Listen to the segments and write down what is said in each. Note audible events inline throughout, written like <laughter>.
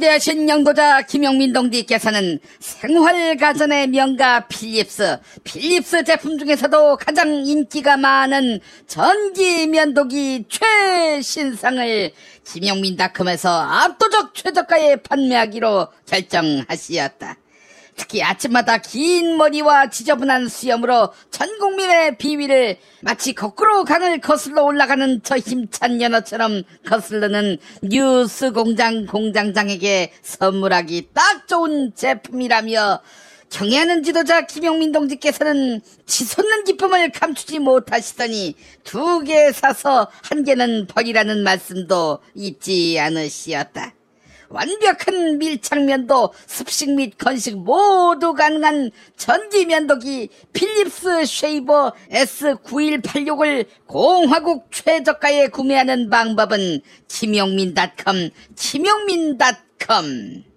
위대하신 영도자 김용민 동지께서는 생활가전의 명가 필립스, 필립스 제품 중에서도 가장 인기가 많은 전기 면도기 최신상을 김용민닷컴에서 압도적 최저가에 판매하기로 결정하시었다. 특히 아침마다 긴 머리와 지저분한 수염으로 전 국민의 비위를 마치 거꾸로 강을 거슬러 올라가는 저 힘찬 연어처럼 거슬르는 뉴스 공장 공장장에게 선물하기 딱 좋은 제품이라며 경애하는 지도자 김용민 동지께서는 치솟는 기쁨을 감추지 못하시더니 두 개 사서 한 개는 버리라는 말씀도 잊지 않으시었다. 완벽한 밀착면도 습식 및 건식 모두 가능한 전기면도기 필립스 쉐이버 S9186을 공화국 최저가에 구매하는 방법은 김용민닷컴 김용민닷컴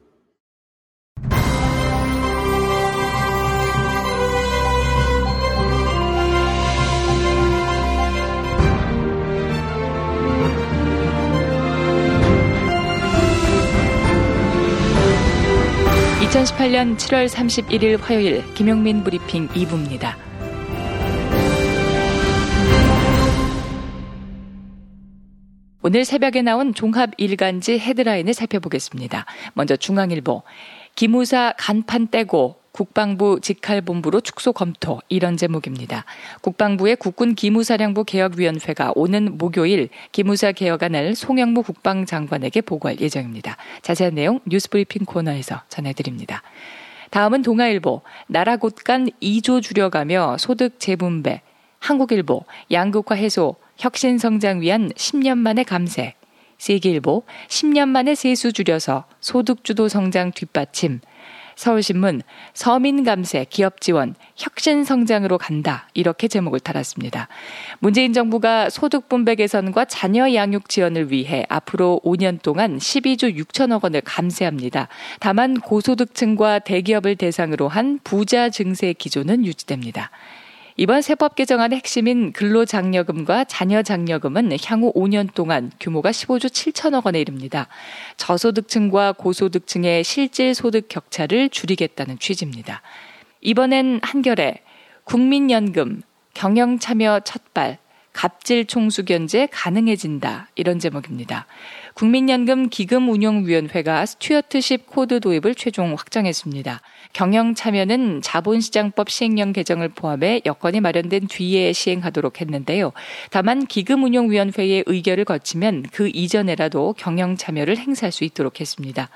2018년 7월 31일 화요일 김용민 브리핑 2부입니다. 오늘 새벽에 나온 종합 일간지 헤드라인을 살펴보겠습니다. 먼저 중앙일보. 기무사 간판 떼고 국방부 직할본부로 축소 검토. 이런 제목입니다. 국방부의 국군 기무사령부 개혁위원회가 오는 목요일 기무사 개혁안을 송영무 국방장관에게 보고할 예정입니다. 자세한 내용 뉴스브리핑 코너에서 전해드립니다. 다음은 동아일보. 나라 곳간 2조 줄여가며 소득 재분배. 한국일보. 양극화 해소. 혁신 성장 위한 10년 만의 감세. 세계일보. 10년 만에 세수 줄여서 소득주도 성장 뒷받침 서울신문 서민 감세 기업 지원 혁신 성장으로 간다 이렇게 제목을 달았습니다. 문재인 정부가 소득 분배 개선과 자녀 양육 지원을 위해 앞으로 5년 동안 12조 6천억 원을 감세합니다. 다만 고소득층과 대기업을 대상으로 한 부자 증세 기조는 유지됩니다. 이번 세법 개정안의 핵심인 근로장려금과 자녀장려금은 향후 5년 동안 규모가 15조 7천억 원에 이릅니다. 저소득층과 고소득층의 실질 소득 격차를 줄이겠다는 취지입니다. 이번엔 한겨레 국민연금, 경영참여 첫발, 갑질 총수 견제 가능해진다. 이런 제목입니다. 국민연금 기금운용위원회가 스튜어드십 코드 도입을 최종 확정했습니다. 경영 참여는 자본시장법 시행령 개정을 포함해 여건이 마련된 뒤에 시행하도록 했는데요. 다만 기금운용위원회의 의결을 거치면 그 이전에라도 경영 참여를 행사할 수 있도록 했습니다.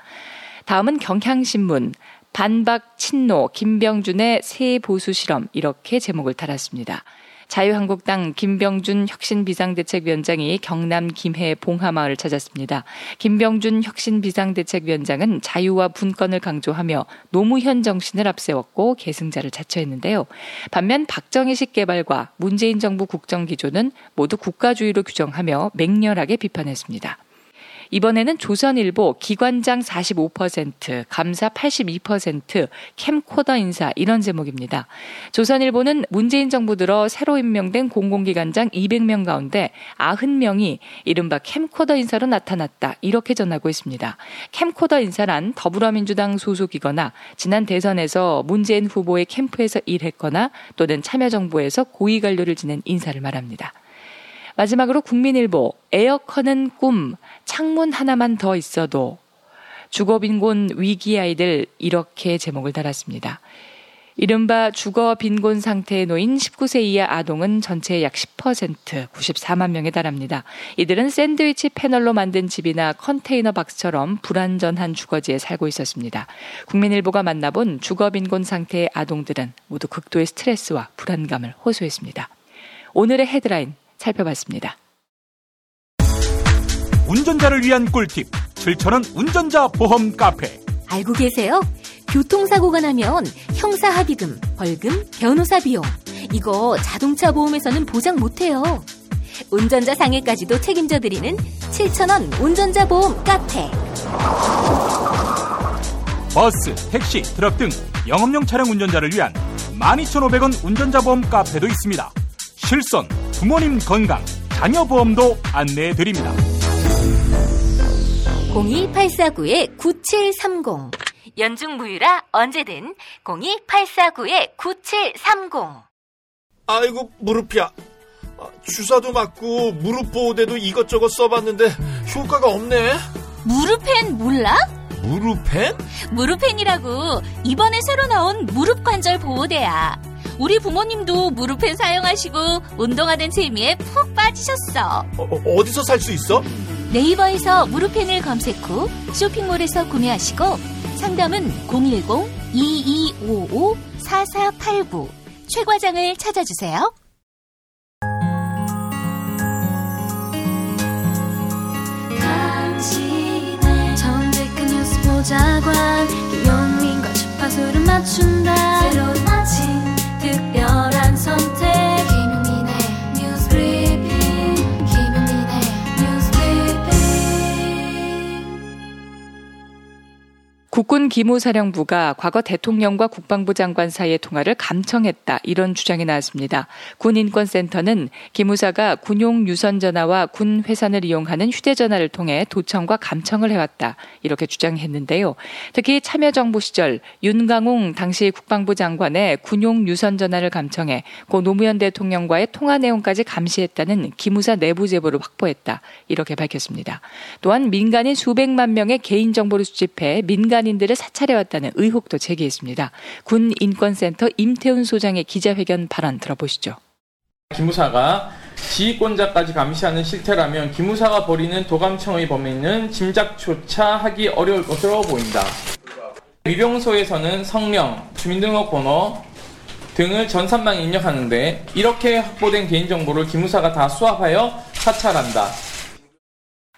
다음은 경향신문 반박 친노 김병준의 새 보수 실험 이렇게 제목을 달았습니다. 자유한국당 김병준 혁신비상대책위원장이 경남 김해 봉하마을 찾았습니다. 김병준 혁신비상대책위원장은 자유와 분권을 강조하며 노무현 정신을 앞세웠고 계승자를 자처했는데요. 반면 박정희식 개발과 문재인 정부 국정기조는 모두 국가주의로 규정하며 맹렬하게 비판했습니다. 이번에는 조선일보 기관장 45%, 감사 82%, 캠코더 인사 이런 제목입니다. 조선일보는 문재인 정부 들어 새로 임명된 공공기관장 200명 가운데 90명이 이른바 캠코더 인사로 나타났다. 이렇게 전하고 있습니다. 캠코더 인사란 더불어민주당 소속이거나 지난 대선에서 문재인 후보의 캠프에서 일했거나 또는 참여정부에서 고위 관료를 지낸 인사를 말합니다. 마지막으로 국민일보 에어컨은 꿈 창문 하나만 더 있어도 주거빈곤 위기 아이들 이렇게 제목을 달았습니다. 이른바 주거 빈곤 상태에 놓인 19세 이하 아동은 전체의 약 10%, 94만 명에 달합니다. 이들은 샌드위치 패널로 만든 집이나 컨테이너 박스처럼 불안전한 주거지에 살고 있었습니다. 국민일보가 만나본 주거 빈곤 상태의 아동들은 모두 극도의 스트레스와 불안감을 호소했습니다. 오늘의 헤드라인 살펴봤습니다. 운전자를 위한 꿀팁 7천원 운전자 보험 카페 알고 계세요? 교통사고가 나면 형사합의금, 벌금, 변호사 비용 이거 자동차 보험에서는 보장 못해요. 운전자 상해까지도 책임져 드리는 7천원 운전자 보험 카페 버스, 택시, 트럭 등 영업용 차량 운전자를 위한 12,500원 운전자 보험 카페도 있습니다. 실손, 부모님 건강, 자녀 보험도 안내해 드립니다. 02849-9730 연중무휴라 언제든 02849-9730 아이고 무릎이야. 아, 주사도 맞고 무릎 보호대도 이것저것 써봤는데 효과가 없네. 무릎펜 몰라? 무릎펜? 무릎펜이라고 이번에 새로 나온 무릎 관절 보호대야. 우리 부모님도 무릎펜 사용하시고 운동하는 재미에 푹 빠지셨어. 어, 디서 살 수 있어? 네이버에서 무릎펜을 검색 후 쇼핑몰에서 구매하시고 상담은 010-2255-4489 최 과장을 찾아주세요. 보자관 김용민과 주파수를 맞춘다 국군 기무사령부가 과거 대통령과 국방부 장관 사이의 통화를 감청했다 이런 주장이 나왔습니다. 군인권센터는 기무사가 군용 유선 전화와 군 회산을 이용하는 휴대전화를 통해 도청과 감청을 해왔다 이렇게 주장했는데요. 특히 참여정부 시절 윤강웅 당시 국방부 장관의 군용 유선 전화를 감청해 고 노무현 대통령과의 통화 내용까지 감시했다는 기무사 내부 제보를 확보했다 이렇게 밝혔습니다. 또한 민간인 수백만 명의 개인 정보를 수집해 민간 인들을 사찰해왔다는 의혹도 제기했습니다. 군 인권센터 임태훈 소장의 기자회견 발언 들어보시죠. 기무사가 지휘권자까지 감시하는 실태라면 기무사가 벌이는 도감청의 범위는 짐작조차 하기 어려울 것으로 보인다. 위병소에서는 성명, 주민등록번호 등을 전산망에 입력하는데 이렇게 확보된 개인정보를 기무사가 다 수합하여 사찰한다.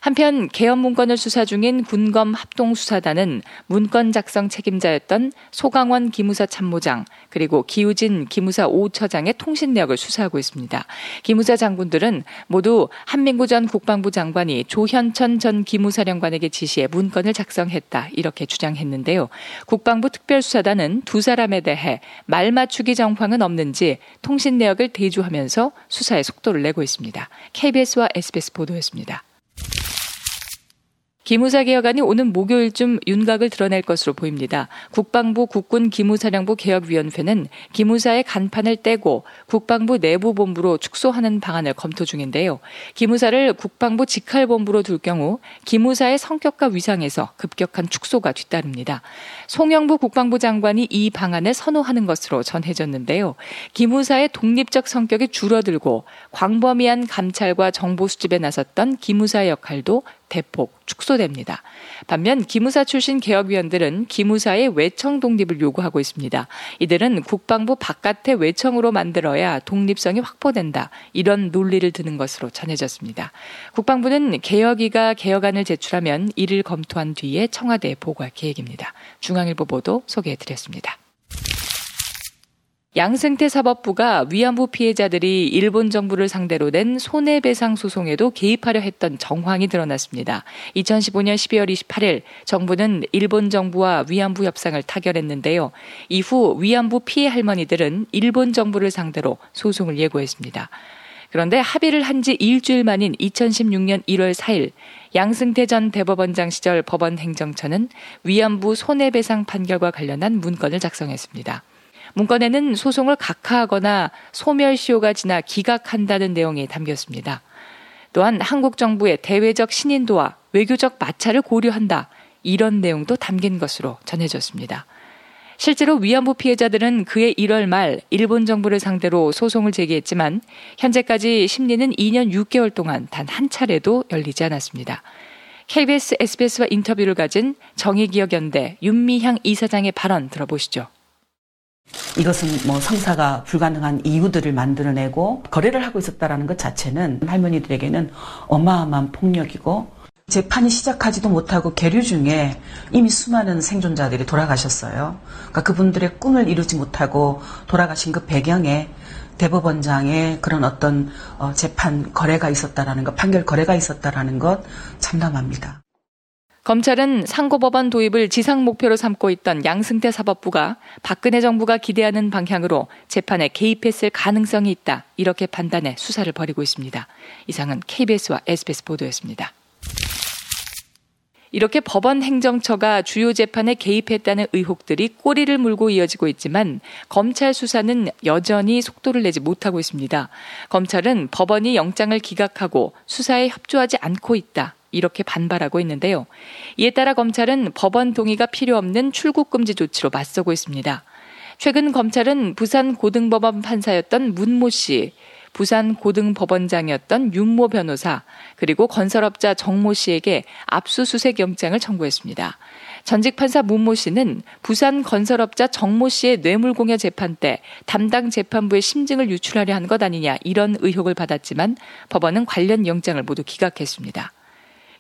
한편 개헌 문건을 수사 중인 군검 합동수사단은 문건 작성 책임자였던 소강원 기무사 참모장 그리고 기우진 기무사 5처장의 통신 내역을 수사하고 있습니다. 기무사 장군들은 모두 한민구 전 국방부 장관이 조현천 전 기무사령관에게 지시해 문건을 작성했다 이렇게 주장했는데요. 국방부 특별수사단은 두 사람에 대해 말 맞추기 정황은 없는지 통신 내역을 대조하면서 수사에 속도를 내고 있습니다. KBS와 SBS 보도였습니다. 기무사 개혁안이 오는 목요일쯤 윤곽을 드러낼 것으로 보입니다. 국방부 국군 기무사령부 개혁위원회는 기무사의 간판을 떼고 국방부 내부본부로 축소하는 방안을 검토 중인데요. 기무사를 국방부 직할본부로 둘 경우 기무사의 성격과 위상에서 급격한 축소가 뒤따릅니다. 송영부 국방부 장관이 이 방안을 선호하는 것으로 전해졌는데요. 기무사의 독립적 성격이 줄어들고 광범위한 감찰과 정보 수집에 나섰던 기무사의 역할도 대폭 축소됩니다. 반면 기무사 출신 개혁위원들은 기무사의 외청 독립을 요구하고 있습니다. 이들은 국방부 바깥의 외청으로 만들어야 독립성이 확보된다. 이런 논리를 드는 것으로 전해졌습니다. 국방부는 개혁위가 개혁안을 제출하면 이를 검토한 뒤에 청와대에 보고할 계획입니다. 중앙일보 보도 소개해드렸습니다. 양승태 사법부가 위안부 피해자들이 일본 정부를 상대로 낸 손해배상 소송에도 개입하려 했던 정황이 드러났습니다. 2015년 12월 28일 정부는 일본 정부와 위안부 협상을 타결했는데요. 이후 위안부 피해 할머니들은 일본 정부를 상대로 소송을 예고했습니다. 그런데 합의를 한 지 일주일 만인 2016년 1월 4일 양승태 전 대법원장 시절 법원 행정처는 위안부 손해배상 판결과 관련한 문건을 작성했습니다. 문건에는 소송을 각하하거나 소멸시효가 지나 기각한다는 내용이 담겼습니다. 또한 한국 정부의 대외적 신인도와 외교적 마찰을 고려한다. 이런 내용도 담긴 것으로 전해졌습니다. 실제로 위안부 피해자들은 그해 1월 말 일본 정부를 상대로 소송을 제기했지만 현재까지 심리는 2년 6개월 동안 단 한 차례도 열리지 않았습니다. KBS, SBS와 인터뷰를 가진 정의기억연대 윤미향 이사장의 발언 들어보시죠. 이것은 뭐 성사가 불가능한 이유들을 만들어내고 거래를 하고 있었다라는 것 자체는 할머니들에게는 어마어마한 폭력이고 재판이 시작하지도 못하고 계류 중에 이미 수많은 생존자들이 돌아가셨어요. 그러니까 그분들의 꿈을 이루지 못하고 돌아가신 그 배경에 대법원장의 그런 어떤 어, 재판 거래가 있었다라는 것, 판결 거래가 있었다라는 것 참담합니다. 검찰은 상고법원 도입을 지상 목표로 삼고 있던 양승태 사법부가 박근혜 정부가 기대하는 방향으로 재판에 개입했을 가능성이 있다. 이렇게 판단해 수사를 벌이고 있습니다. 이상은 KBS와 SBS 보도였습니다. 이렇게 법원 행정처가 주요 재판에 개입했다는 의혹들이 꼬리를 물고 이어지고 있지만 검찰 수사는 여전히 속도를 내지 못하고 있습니다. 검찰은 법원이 영장을 기각하고 수사에 협조하지 않고 있다. 이렇게 반발하고 있는데요. 이에 따라 검찰은 법원 동의가 필요 없는 출국 금지 조치로 맞서고 있습니다. 최근 검찰은 부산 고등법원 판사였던 문모 씨, 부산 고등법원장이었던 윤모 변호사, 그리고 건설업자 정모 씨에게 압수수색 영장을 청구했습니다. 전직 판사 문모 씨는 부산 건설업자 정모 씨의 뇌물공여 재판 때 담당 재판부의 심증을 유출하려 한 것 아니냐 이런 의혹을 받았지만 법원은 관련 영장을 모두 기각했습니다.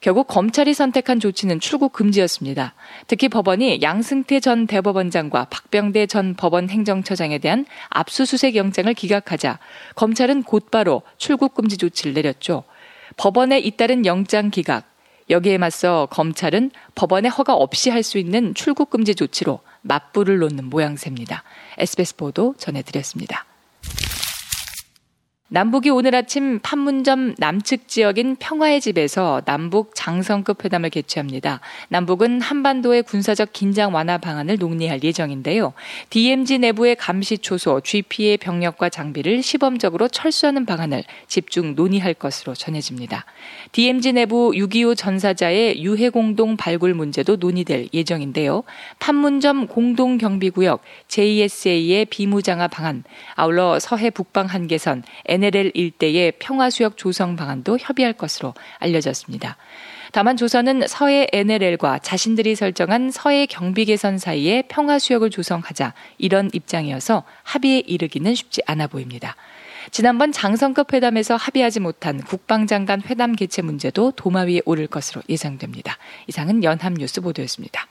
결국 검찰이 선택한 조치는 출국 금지였습니다. 특히 법원이 양승태 전 대법원장과 박병대 전 법원 행정처장에 대한 압수수색 영장을 기각하자 검찰은 곧바로 출국 금지 조치를 내렸죠. 법원에 잇따른 영장 기각, 여기에 맞서 검찰은 법원의 허가 없이 할 수 있는 출국 금지 조치로 맞불을 놓는 모양새입니다. SBS 보도 전해드렸습니다. 남북이 오늘 아침 판문점 남측 지역인 평화의 집에서 남북 장성급 회담을 개최합니다. 남북은 한반도의 군사적 긴장 완화 방안을 논의할 예정인데요. DMZ 내부의 감시 초소, GP의 병력과 장비를 시범적으로 철수하는 방안을 집중 논의할 것으로 전해집니다. DMZ 내부 6.25 전사자의 유해 공동 발굴 문제도 논의될 예정인데요. 판문점 공동 경비구역 JSA의 비무장화 방안, 아울러 서해 북방 한계선, NLL 일대의 평화수역 조성 방안도 협의할 것으로 알려졌습니다. 다만 조선은 서해 NLL과 자신들이 설정한 서해 경비 개선 사이에 평화수역을 조성하자 이런 입장이어서 합의에 이르기는 쉽지 않아 보입니다. 지난번 장성급 회담에서 합의하지 못한 국방장관 회담 개최 문제도 도마 위에 오를 것으로 예상됩니다. 이상은 연합뉴스 보도였습니다.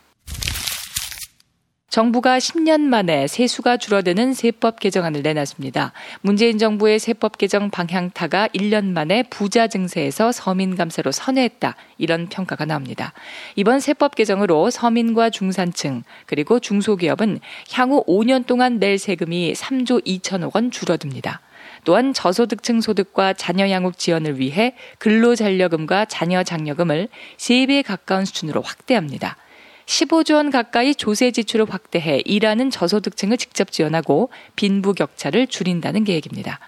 정부가 10년 만에 세수가 줄어드는 세법 개정안을 내놨습니다. 문재인 정부의 세법 개정 방향타가 1년 만에 부자 증세에서 서민 감세로 선회했다. 이런 평가가 나옵니다. 이번 세법 개정으로 서민과 중산층 그리고 중소기업은 향후 5년 동안 낼 세금이 3조 2천억 원 줄어듭니다. 또한 저소득층 소득과 자녀 양육 지원을 위해 근로잔려금과 자녀 장려금을 3배 가까운 수준으로 확대합니다. 15조 원 가까이 조세 지출을 확대해 일하는 저소득층을 직접 지원하고 빈부 격차를 줄인다는 계획입니다.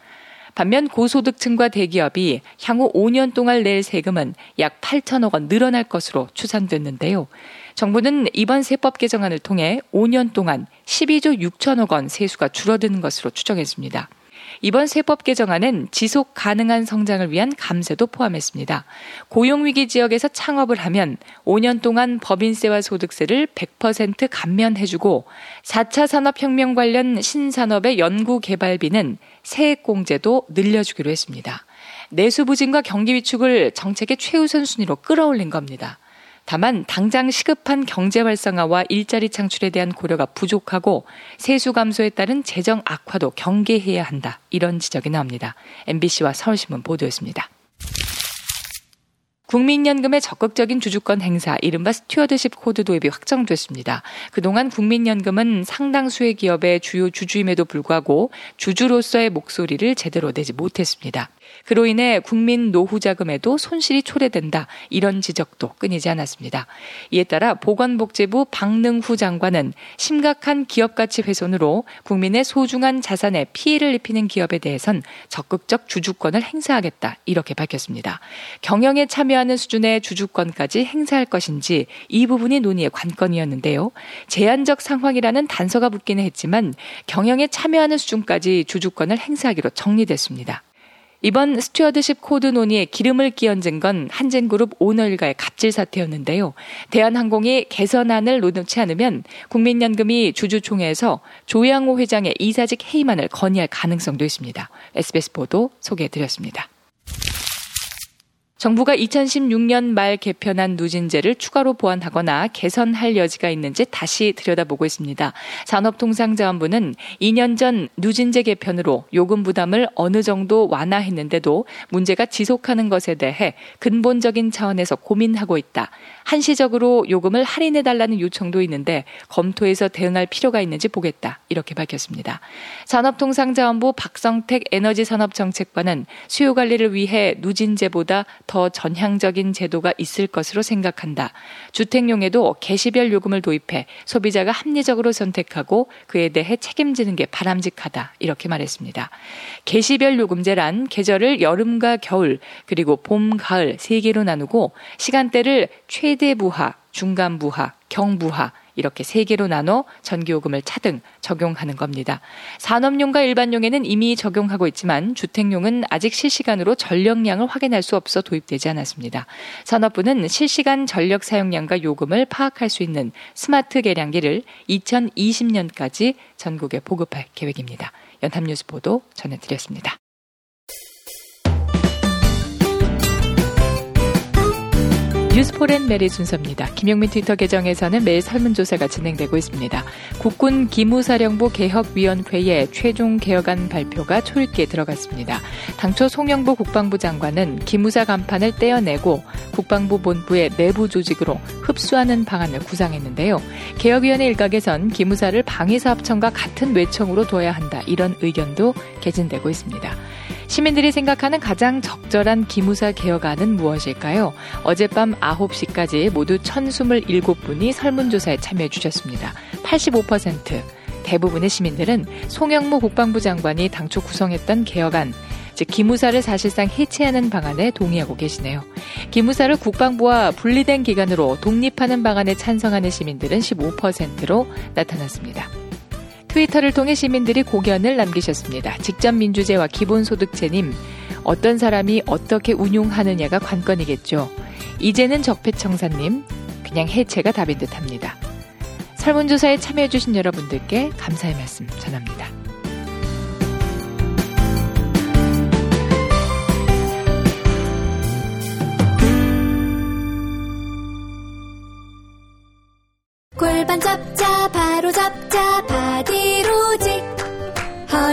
반면 고소득층과 대기업이 향후 5년 동안 낼 세금은 약 8천억 원 늘어날 것으로 추산됐는데요. 정부는 이번 세법 개정안을 통해 5년 동안 12조 6천억 원 세수가 줄어드는 것으로 추정했습니다. 이번 세법 개정안은 지속 가능한 성장을 위한 감세도 포함했습니다. 고용위기 지역에서 창업을 하면 5년 동안 법인세와 소득세를 100% 감면해주고 4차 산업혁명 관련 신산업의 연구개발비는 세액공제도 늘려주기로 했습니다. 내수 부진과 경기 위축을 정책의 최우선 순위로 끌어올린 겁니다. 다만 당장 시급한 경제 활성화와 일자리 창출에 대한 고려가 부족하고 세수 감소에 따른 재정 악화도 경계해야 한다. 이런 지적이 나옵니다. MBC와 서울신문 보도였습니다. 국민연금의 적극적인 주주권 행사, 이른바 스튜어드십 코드 도입이 확정됐습니다. 그동안 국민연금은 상당수의 기업의 주요 주주임에도 불구하고 주주로서의 목소리를 제대로 내지 못했습니다. 그로 인해 국민 노후 자금에도 손실이 초래된다. 이런 지적도 끊이지 않았습니다. 이에 따라 보건복지부 박능후 장관은 심각한 기업 가치 훼손으로 국민의 소중한 자산에 피해를 입히는 기업에 대해선 적극적 주주권을 행사하겠다. 이렇게 밝혔습니다. 경영에 참여하는 수준의 주주권까지 행사할 것인지 이 부분이 논의의 관건이었는데요. 제한적 상황이라는 단서가 붙기는 했지만 경영에 참여하는 수준까지 주주권을 행사하기로 정리됐습니다. 이번 스튜어드십 코드 논의에 기름을 끼얹은 건 한진그룹 오너 일가의 갑질 사태였는데요. 대한항공이 개선안을 내놓지 않으면 국민연금이 주주총회에서 조양호 회장의 이사직 해임안을 건의할 가능성도 있습니다. SBS 보도 소개해드렸습니다. 정부가 2016년 말 개편한 누진제를 추가로 보완하거나 개선할 여지가 있는지 다시 들여다보고 있습니다. 산업통상자원부는 2년 전 누진제 개편으로 요금 부담을 어느 정도 완화했는데도 문제가 지속하는 것에 대해 근본적인 차원에서 고민하고 있다. 한시적으로 요금을 할인해달라는 요청도 있는데 검토해서 대응할 필요가 있는지 보겠다. 이렇게 밝혔습니다. 산업통상자원부 박성택 에너지산업정책관은 수요 관리를 위해 누진제보다 더 전향적인 제도가 있을 것으로 생각한다. 주택용에도 개시별 요금을 도입해 소비자가 합리적으로 선택하고 그에 대해 책임지는 게 바람직하다. 이렇게 말했습니다. 개시별 요금제란 계절을 여름과 겨울 그리고 봄, 가을 세 개로 나누고 시간대를 최대 부하, 중간 부하, 경부하 이렇게 세 개로 나눠 전기요금을 차등 적용하는 겁니다. 산업용과 일반용에는 이미 적용하고 있지만 주택용은 아직 실시간으로 전력량을 확인할 수 없어 도입되지 않았습니다. 산업부는 실시간 전력 사용량과 요금을 파악할 수 있는 스마트 계량기를 2020년까지 전국에 보급할 계획입니다. 연합뉴스 보도 전해드렸습니다. 뉴스포렌 메리 순서입니다. 김용민 트위터 계정에서는 매일 설문조사가 진행되고 있습니다. 국군 기무사령부 개혁위원회의 최종 개혁안 발표가 초읽기에 들어갔습니다. 당초 송영보 국방부 장관은 기무사 간판을 떼어내고 국방부 본부의 내부 조직으로 흡수하는 방안을 구상했는데요. 개혁위원회 일각에선 기무사를 방위사업청과 같은 외청으로 둬야 한다 이런 의견도 개진되고 있습니다. 시민들이 생각하는 가장 적절한 기무사 개혁안은 무엇일까요? 어젯밤 9시까지 모두 1027분이 설문조사에 참여해 주셨습니다. 85% 대부분의 시민들은 송영무 국방부 장관이 당초 구성했던 개혁안, 즉 기무사를 사실상 해체하는 방안에 동의하고 계시네요. 기무사를 국방부와 분리된 기관으로 독립하는 방안에 찬성하는 시민들은 15%로 나타났습니다. 트위터를 통해 시민들이 고견을 남기셨습니다. 직접 민주제와 기본소득제님, 어떤 사람이 어떻게 운용하느냐가 관건이겠죠. 이제는 적폐청사님, 그냥 해체가 답인 듯 합니다. 설문조사에 참여해주신 여러분들께 감사의 말씀 전합니다.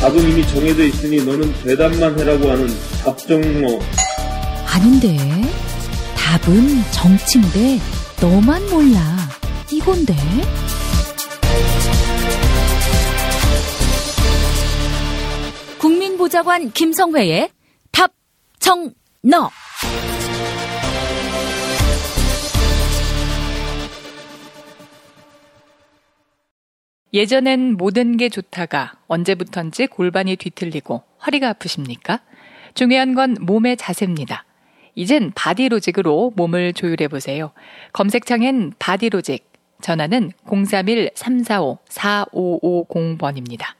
답은 이미 정해져 있으니 너는 대답만 해라고 하는 답정너. 아닌데. 답은 정치인데 너만 몰라. 이건데. 국민보좌관 김성회의 답정너. 예전엔 모든 게 좋다가 언제부턴지 골반이 뒤틀리고 허리가 아프십니까? 중요한 건 몸의 자세입니다. 이젠 바디로직으로 몸을 조율해 보세요. 검색창엔 바디로직, 전화는 031-345-4550번입니다.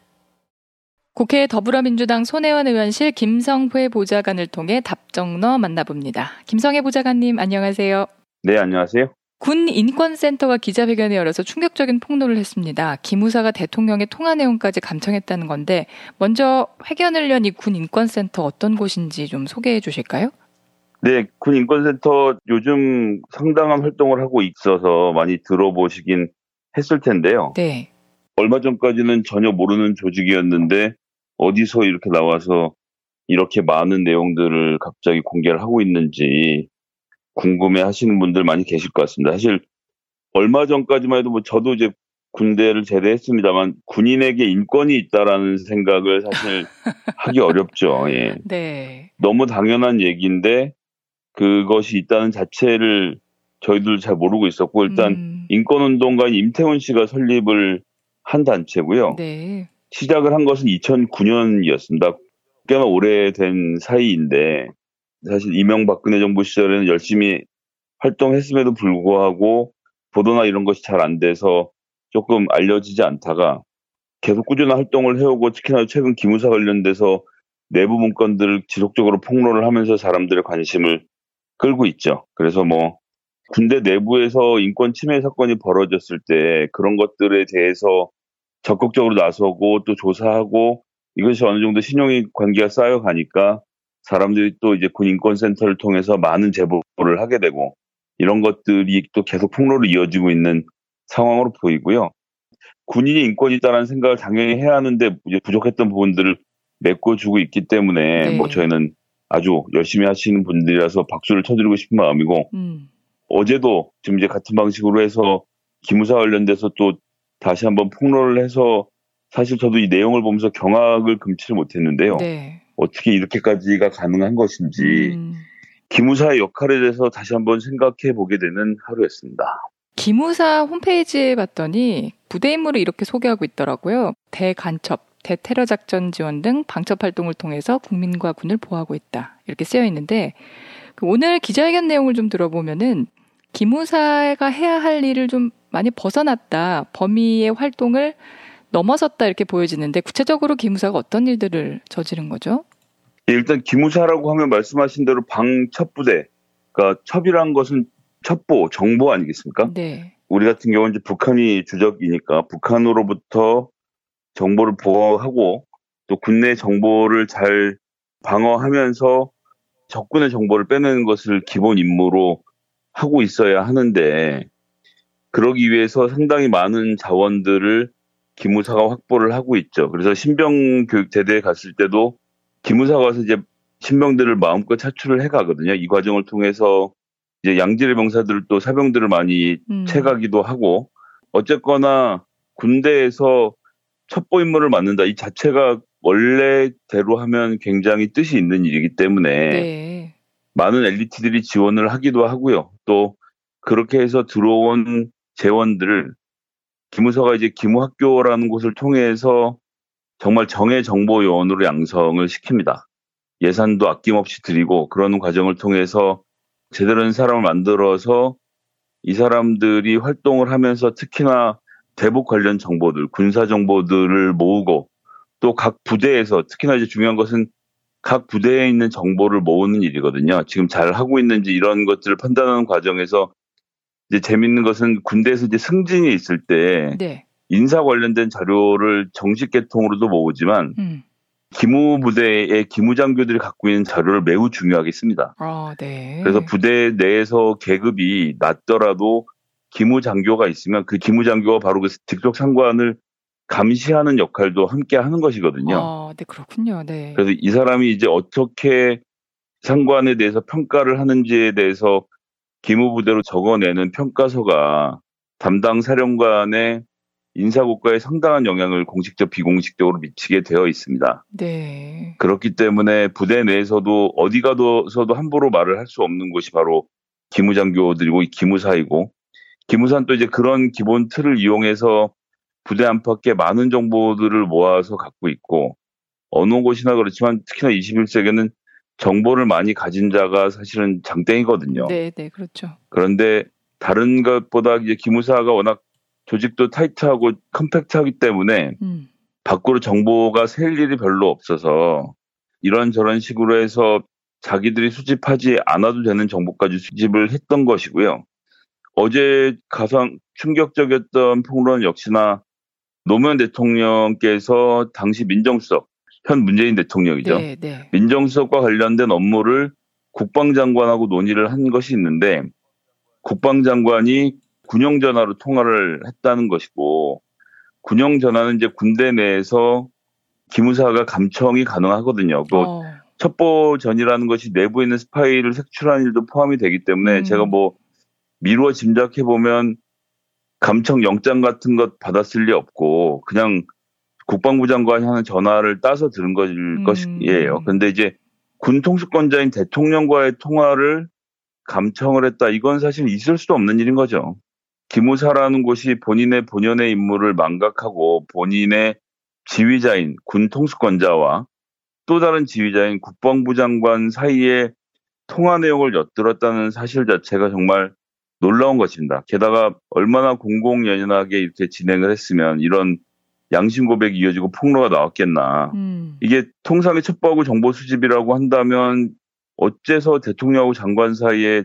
국회 더불어민주당 손혜원 의원실 김성회 보좌관을 통해 답정너 만나봅니다. 김성회 보좌관님 안녕하세요. 네, 안녕하세요. 군 인권센터가 기자회견을 열어서 충격적인 폭로를 했습니다. 기무사가 대통령의 통화 내용까지 감청했다는 건데 먼저 회견을 연 이 군 인권센터 어떤 곳인지 좀 소개해 주실까요? 네, 군 인권센터 요즘 상당한 활동을 하고 있어서 많이 들어보시긴 했을 텐데요. 네. 얼마 전까지는 전혀 모르는 조직이었는데 어디서 이렇게 나와서 이렇게 많은 내용들을 갑자기 공개를 하고 있는지 궁금해 하시는 분들 많이 계실 것 같습니다. 사실 얼마 전까지만 해도 뭐 저도 이제 군대를 제대했습니다만 군인에게 인권이 있다라는 생각을 사실 <laughs> 하기 어렵죠. 예. 네. 너무 당연한 얘기인데 그것이 있다는 자체를 저희들 잘 모르고 있었고 일단 음. 인권운동가인 임태훈 씨가 설립을 한 단체고요. 네. 시작을 한 것은 2009년이었습니다. 꽤나 오래된 사이인데 사실 이명박근혜 정부 시절에는 열심히 활동했음에도 불구하고 보도나 이런 것이 잘 안 돼서 조금 알려지지 않다가 계속 꾸준한 활동을 해오고 특히나 최근 기무사 관련돼서 내부 문건들을 지속적으로 폭로를 하면서 사람들의 관심을 끌고 있죠. 그래서 뭐 군대 내부에서 인권 침해 사건이 벌어졌을 때 그런 것들에 대해서 적극적으로 나서고 또 조사하고 이것이 어느 정도 신용이 관계가 쌓여가니까 사람들이 또 이제 군 인권센터를 통해서 많은 제보를 하게 되고 이런 것들이 또 계속 폭로를 이어지고 있는 상황으로 보이고요. 군인이 인권이 있다는 생각을 당연히 해야 하는데 부족했던 부분들을 메꿔주고 있기 때문에 네. 뭐 저희는 아주 열심히 하시는 분들이라서 박수를 쳐드리고 싶은 마음이고 음. 어제도 지금 이제 같은 방식으로 해서 기무사 관련돼서 또 다시 한번 폭로를 해서 사실 저도 이 내용을 보면서 경악을 금치를 못했는데요. 네. 어떻게 이렇게까지가 가능한 것인지 음. 기무사의 역할에 대해서 다시 한번 생각해 보게 되는 하루였습니다. 기무사 홈페이지에 봤더니 부대 임무를 이렇게 소개하고 있더라고요. 대간첩, 대테러 작전 지원 등 방첩 활동을 통해서 국민과 군을 보호하고 있다. 이렇게 쓰여 있는데 그 오늘 기자회견 내용을 좀 들어보면은 기무사가 해야 할 일을 좀 많이 벗어났다. 범위의 활동을 넘어섰다 이렇게 보여지는데 구체적으로 기무사가 어떤 일들을 저지른 거죠? 예, 일단 기무사라고 하면 말씀하신 대로 방첩부대, 그러니까 첩이란 것은 첩보, 정보 아니겠습니까? 네. 우리 같은 경우는 이제 북한이 주적이니까 북한으로부터 정보를 보호하고 또 국내 정보를 잘 방어하면서 적군의 정보를 빼내는 것을 기본 임무로 하고 있어야 하는데 그러기 위해서 상당히 많은 자원들을 기무사가 확보를 하고 있죠. 그래서 신병 교육 제대에 갔을 때도 기무사가 와서 이제 신병들을 마음껏 차출을 해 가거든요. 이 과정을 통해서 이제 양질의 병사들을 또 사병들을 많이 음. 채가기도 하고 어쨌거나 군대에서 첩보 임무를 맡는다 이 자체가 원래대로 하면 굉장히 뜻이 있는 일이기 때문에 네. 많은 엘리트들이 지원을 하기도 하고요. 또 그렇게 해서 들어온 재원들을 기무서가 이제 기무학교라는 곳을 통해서 정말 정예 정보 요원으로 양성을 시킵니다. 예산도 아낌없이 드리고 그러는 과정을 통해서 제대로 된 사람을 만들어서 이 사람들이 활동을 하면서 특히나 대북 관련 정보들, 군사 정보들을 모으고 또 각 부대에서 특히나 이제 중요한 것은 각 부대에 있는 정보를 모으는 일이거든요. 지금 잘 하고 있는지 이런 것들을 판단하는 과정에서 이제 재밌는 것은 군대에서 이제 승진이 있을 때 네. 인사 관련된 자료를 정식 계통으로도 모으지만 음. 기무 부대의 기무장교들이 갖고 있는 자료를 매우 중요하게 씁니다. 아, 네. 그래서 부대 내에서 계급이 낮더라도 기무장교가 있으면 그 기무장교가 바로 그 직속 상관을 감시하는 역할도 함께 하는 것이거든요. 아, 네, 그렇군요. 네. 그래서 이 사람이 이제 어떻게 상관에 대해서 평가를 하는지에 대해서 기무부대로 적어내는 평가서가 담당 사령관의 인사고과에 상당한 영향을 공식적 비공식적으로 미치게 되어 있습니다. 네. 그렇기 때문에 부대 내에서도 어디 가서도 함부로 말을 할 수 없는 곳이 바로 기무장교들이고 이 기무사이고 기무사는 또 이제 그런 기본 틀을 이용해서 부대 안팎에 많은 정보들을 모아서 갖고 있고 어느 곳이나 그렇지만 특히나 21세기에는 정보를 많이 가진 자가 사실은 장땡이거든요. 네, 네, 그렇죠. 그런데 다른 것보다 이제 기무사가 워낙 조직도 타이트하고 컴팩트하기 때문에 음. 밖으로 정보가 셀 일이 별로 없어서 이런저런 식으로 해서 자기들이 수집하지 않아도 되는 정보까지 수집을 했던 것이고요. 어제 가장 충격적이었던 폭로는 역시나 노무현 대통령께서 당시 민정수석, 현 문재인 대통령이죠. 네, 네. 민정수석과 관련된 업무를 국방장관하고 논의를 한 것이 있는데 국방장관이 군용 전화로 통화를 했다는 것이고 군용 전화는 이제 군대 내에서 기무사가 감청이 가능하거든요. 그 어. 첩보전이라는 것이 내부에 있는 스파이를 색출하는 일도 포함이 되기 때문에 음. 제가 뭐 미루어 짐작해 보면 감청 영장 같은 것 받았을 리 없고 그냥 국방부 장관이 하는 전화를 따서 들은 것 음. 것이에요. 근데 이제 군 통수권자인 대통령과의 통화를 감청을 했다. 이건 사실 있을 수도 없는 일인 거죠. 기무사라는 곳이 본인의 본연의 임무를 망각하고 본인의 지휘자인 군 통수권자와 또 다른 지휘자인 국방부 장관 사이에 통화 내용을 엿들었다는 사실 자체가 정말 놀라운 것입니다. 게다가 얼마나 공공연연하게 이렇게 진행을 했으면 이런 양심 고백이 이어지고 폭로가 나왔겠나. 음. 이게 통상의 첩보하고 정보 수집이라고 한다면 어째서 대통령하고 장관 사이에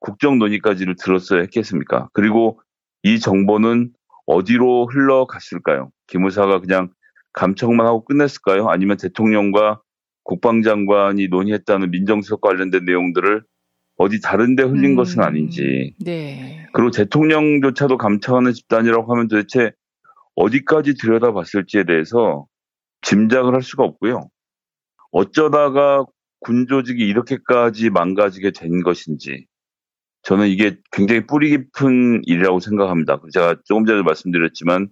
국정 논의까지를 들었어야 했겠습니까? 그리고 이 정보는 어디로 흘러갔을까요? 기무사가 그냥 감청만 하고 끝냈을까요? 아니면 대통령과 국방장관이 논의했다는 민정수석 관련된 내용들을 어디 다른 데 흘린 음. 것은 아닌지. 네. 그리고 대통령조차도 감청하는 집단이라고 하면 도대체 어디까지 들여다봤을지에 대해서 짐작을 할 수가 없고요. 어쩌다가 군 조직이 이렇게까지 망가지게 된 것인지 저는 이게 굉장히 뿌리 깊은 일이라고 생각합니다. 제가 조금 전에 말씀드렸지만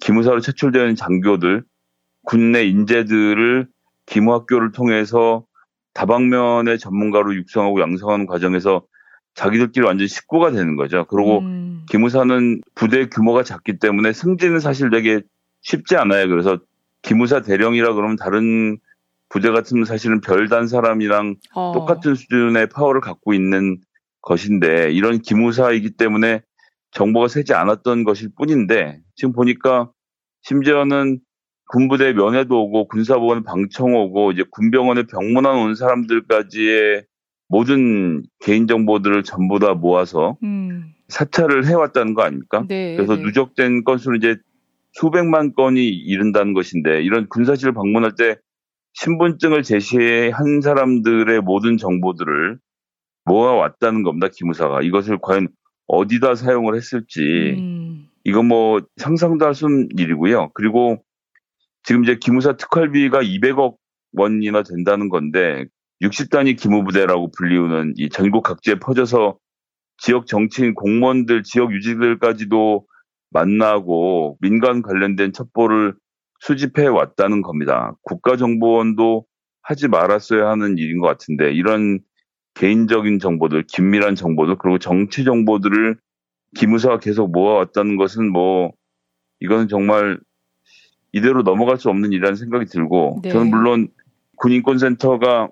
기무사로 있는 장교들, 군내 인재들을 기무학교를 통해서 다방면의 전문가로 육성하고 양성하는 과정에서 자기들끼리 완전 식구가 되는 거죠. 그리고 음. 기무사는 부대 규모가 작기 때문에 승진은 사실 되게 쉽지 않아요. 그래서 기무사 대령이라 그러면 다른 부대 같으면 사실은 별단 사람이랑 어. 똑같은 수준의 파워를 갖고 있는 것인데 이런 기무사이기 때문에 정보가 새지 않았던 것일 뿐인데 지금 보니까 심지어는 군부대 면회도 오고 군사보건 방청 오고 이제 군병원에 병문안 온 사람들까지의 모든 개인 정보들을 전부 다 모아서 음. 사찰을 해왔다는 거 아닙니까? 네, 그래서 네. 누적된 건수는 이제 수백만 건이 이른다는 것인데 이런 군사실 방문할 때 신분증을 제시한 사람들의 모든 정보들을 모아왔다는 겁니다. 기무사가 이것을 과연 어디다 사용을 했을지 음. 이건 뭐 상상도 할 수 없는 일이고요. 그리고 지금 이제 기무사 특활비가 200억 원이나 된다는 건데 60단위 기무부대라고 불리우는 이 전국 각지에 퍼져서 지역 정치인 공무원들 지역 유지들까지도 만나고 민간 관련된 첩보를 수집해 왔다는 겁니다. 국가정보원도 하지 말았어야 하는 일인 것 같은데 이런 개인적인 정보들, 긴밀한 정보들 그리고 정치 정보들을 기무사가 계속 모아왔다는 것은 뭐 이거는 정말 이대로 넘어갈 수 없는 일이라는 생각이 들고 네. 저는 물론 군인권센터가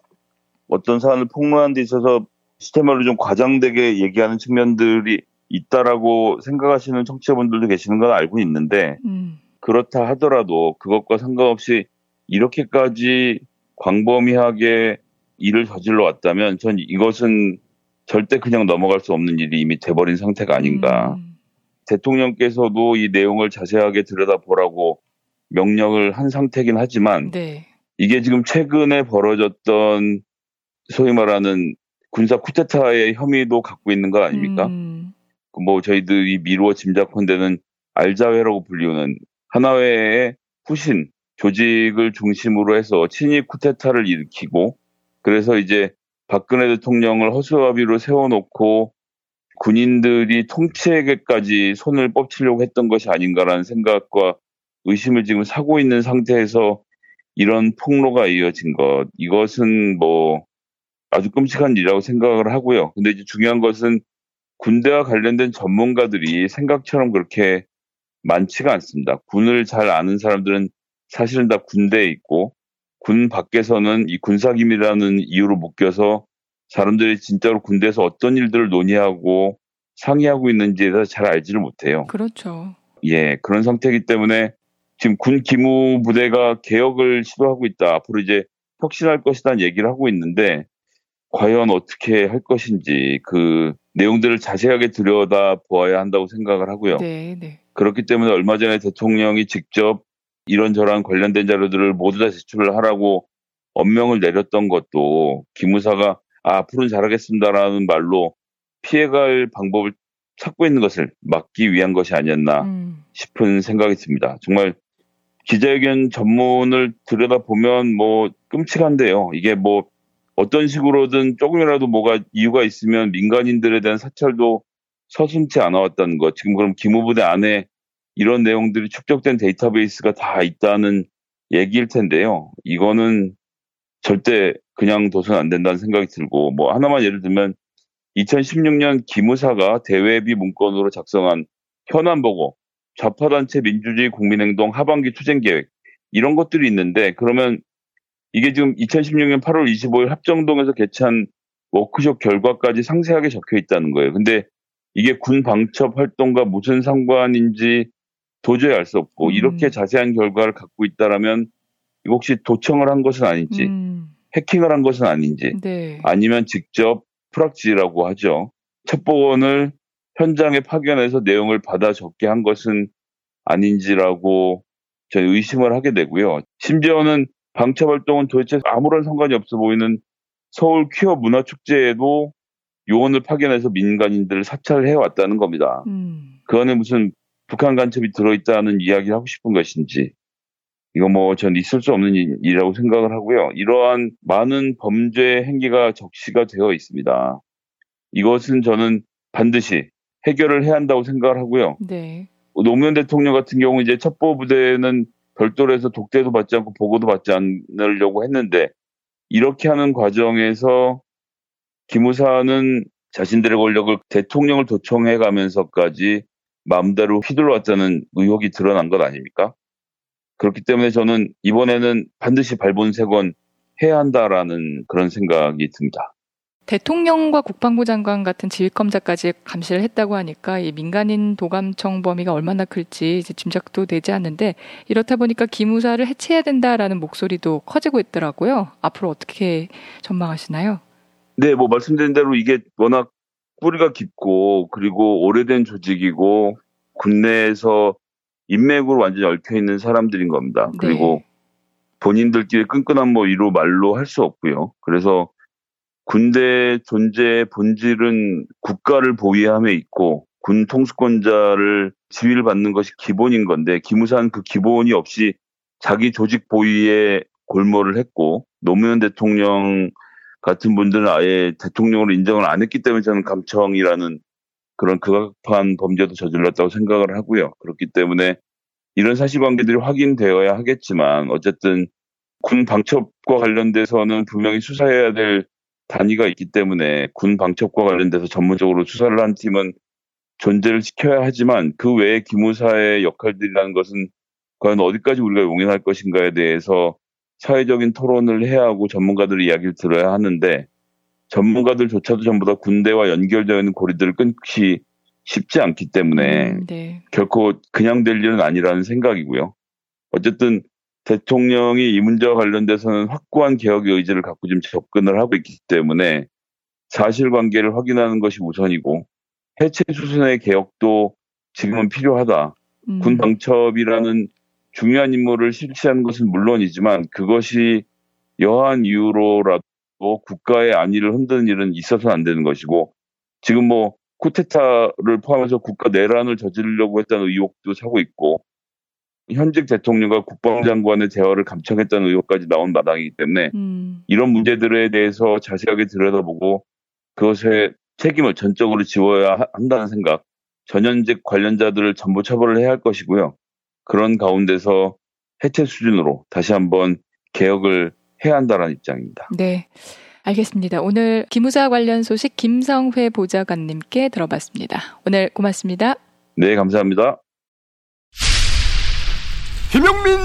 어떤 사안을 폭로하는 데 있어서 시스템으로 좀 과장되게 얘기하는 측면들이 있다라고 생각하시는 청취자분들도 계시는 건 알고 있는데 음. 그렇다 하더라도 그것과 상관없이 이렇게까지 광범위하게 일을 저질러 왔다면 전 이것은 절대 그냥 넘어갈 수 없는 일이 이미 돼버린 상태가 아닌가. 음. 대통령께서도 이 내용을 자세하게 들여다보라고 명령을 한 상태긴 하지만 네. 이게 지금 최근에 벌어졌던 소위 말하는 군사 쿠데타의 혐의도 갖고 있는 거 아닙니까? 음. 그뭐 저희들이 미루어 짐작컨대는 알자회라고 불리우는 하나회의 후신 조직을 중심으로 해서 친일 쿠데타를 일으키고 그래서 이제 박근혜 대통령을 허수아비로 세워놓고 군인들이 통치에게까지 손을 뻗치려고 했던 것이 아닌가라는 생각과 의심을 지금 사고 있는 상태에서 이런 폭로가 이어진 것 이것은 뭐 아주 끔찍한 일이라고 생각을 하고요. 근데 이제 중요한 것은 군대와 관련된 전문가들이 생각처럼 그렇게 많지가 않습니다. 군을 잘 아는 사람들은 사실은 다 군대에 있고 군 밖에서는 이 군사기밀이라는 이유로 묶여서 사람들이 진짜로 군대에서 어떤 일들을 논의하고 상의하고 있는지에 대해서 잘 알지를 못해요. 그렇죠. 예, 그런 상태이기 때문에 지금 군 기무 부대가 개혁을 시도하고 있다. 앞으로 이제 혁신할 것이라는 얘기를 하고 있는데 과연 어떻게 할 것인지 그 내용들을 자세하게 들여다 보아야 한다고 생각을 하고요. 네, 네. 그렇기 때문에 얼마 전에 대통령이 직접 이런저런 관련된 자료들을 모두 다 제출을 하라고 엄명을 내렸던 것도 기무사가 아, 앞으로는 잘하겠습니다라는 말로 피해갈 방법을 찾고 있는 것을 막기 위한 것이 아니었나 음. 싶은 생각이 듭니다. 정말 기자회견 전문을 들여다보면 뭐 끔찍한데요. 이게 뭐 어떤 식으로든 조금이라도 뭐가 이유가 있으면 민간인들에 대한 사찰도 서슴지 않아왔다는 것. 지금 그럼 기무부대 안에 이런 내용들이 축적된 데이터베이스가 다 있다는 얘기일 텐데요. 이거는 절대 그냥 둬서는 안 된다는 생각이 들고 뭐 하나만 예를 들면 2016년 기무사가 대외비 문건으로 작성한 현안 보고 좌파단체 민주주의 국민행동 하반기 투쟁 계획 이런 것들이 있는데 그러면 이게 지금 2016년 8월 25일 합정동에서 개최한 워크숍 결과까지 상세하게 적혀 있다는 거예요. 근데 이게 군 방첩 활동과 무슨 상관인지 도저히 알 수 없고 음. 이렇게 자세한 결과를 갖고 있다라면 혹시 도청을 한 것은 아닌지 음. 해킹을 한 것은 아닌지 네. 아니면 직접 프락지라고 하죠. 첩보원을 현장에 파견해서 내용을 받아 적게 한 것은 아닌지라고 저는 의심을 하게 되고요. 심지어는 방첩 활동은 도대체 아무런 상관이 없어 보이는 서울 퀴어 문화 축제에도 요원을 파견해서 민간인들을 사찰해 왔다는 겁니다. 음. 그 안에 무슨 북한 간첩이 들어있다는 이야기를 하고 싶은 것인지 이거 뭐 전 있을 수 없는 일- 일이라고 생각을 하고요. 이러한 많은 범죄 행위가 적시가 되어 있습니다. 이것은 저는 반드시 해결을 해야 한다고 생각을 하고요. 네. 노무현 대통령 같은 경우 이제 첩보 부대는 별도로 해서 독대도 받지 않고 보고도 받지 않으려고 했는데 이렇게 하는 과정에서 기무사는 자신들의 권력을 대통령을 도청해 가면서까지 마음대로 휘둘러왔다는 의혹이 드러난 것 아닙니까? 그렇기 때문에 저는 이번에는 반드시 발본색원 해야 한다라는 그런 생각이 듭니다. 대통령과 국방부 장관 같은 지휘검사까지 감시를 했다고 하니까 이 민간인 도감청 범위가 얼마나 클지 이제 짐작도 되지 않는데 이렇다 보니까 기무사를 해체해야 된다라는 목소리도 커지고 있더라고요. 앞으로 어떻게 전망하시나요? 네, 뭐 말씀드린 대로 이게 워낙 뿌리가 깊고 그리고 오래된 조직이고 군내에서 인맥으로 완전히 얽혀 있는 사람들인 겁니다. 그리고 본인들끼리 끈끈한 뭐 이루 말로 할 수 없고요. 그래서 군대 존재의 본질은 국가를 보위함에 있고 군 통수권자를 지위를 받는 것이 기본인 건데 기무사는 그 기본이 없이 자기 조직 보위에 골몰을 했고 노무현 대통령 같은 분들은 아예 대통령으로 인정을 안 했기 때문에 저는 감청이라는 그런 극악한 범죄도 저질렀다고 생각을 하고요. 그렇기 때문에 이런 사실관계들이 확인되어야 하겠지만 어쨌든 군 방첩과 관련돼서는 분명히 수사해야 될 단위가 있기 때문에 군 방첩과 관련돼서 전문적으로 수사를 한 팀은 존재를 지켜야 하지만 그 외에 기무사의 역할들이라는 것은 과연 어디까지 우리가 용인할 것인가에 대해서 사회적인 토론을 해야 하고 전문가들의 이야기를 들어야 하는데 전문가들조차도 전부 다 군대와 연결되어 있는 고리들을 끊기 쉽지 않기 때문에 네. 결코 그냥 될 일은 아니라는 생각이고요. 어쨌든 대통령이 이 문제와 관련돼서는 확고한 개혁의 의지를 갖고 지금 접근을 하고 있기 때문에 사실관계를 확인하는 것이 우선이고 해체 수순의 개혁도 지금은 필요하다. 음. 군 방첩이라는 중요한 임무를 실시하는 것은 물론이지만 그것이 여한 이유로라도 국가의 안위를 흔드는 일은 있어서는 안 되는 것이고 지금 뭐 쿠데타를 포함해서 국가 내란을 저지르려고 했다는 의혹도 사고 있고 현직 대통령과 국방장관의 대화를 감청했다는 의혹까지 나온 마당이기 때문에 음. 이런 문제들에 대해서 자세하게 들여다보고 그것의 책임을 전적으로 지워야 하- 한다는 생각, 전현직 관련자들을 전부 처벌을 해야 할 것이고요. 그런 가운데서 해체 수준으로 다시 한번 개혁을 해야 한다는 입장입니다. 네. 알겠습니다. 오늘 기무사 관련 소식 김성회 보좌관님께 들어봤습니다. 오늘 고맙습니다. 네, 감사합니다. 김영민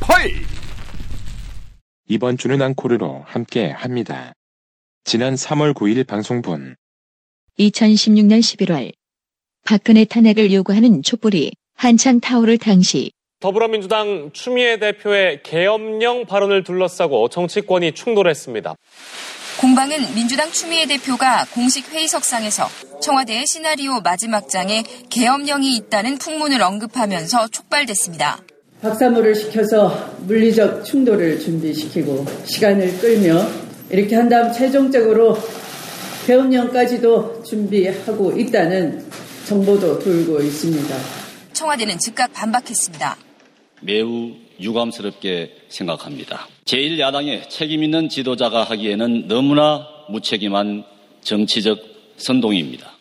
파일 이번 주는 앙코르로 함께 합니다. 지난 3월 9일 방송분 2016년 11월 박근혜 탄핵을 요구하는 촛불이 한창 타오를 당시 더불어민주당 추미애 대표의 계엄령 발언을 둘러싸고 정치권이 충돌했습니다. 공방은 민주당 추미애 대표가 공식 회의석상에서 청와대의 시나리오 마지막 장에 계엄령이 있다는 풍문을 언급하면서 촉발됐습니다. 박사모를 시켜서 물리적 충돌을 준비시키고 시간을 끌며 이렇게 한 다음 최종적으로 계엄령까지도 준비하고 있다는 정보도 돌고 있습니다. 청와대는 즉각 반박했습니다. 매우 유감스럽게 생각합니다. 제1야당의 책임있는 지도자가 하기에는 너무나 무책임한 정치적 선동입니다.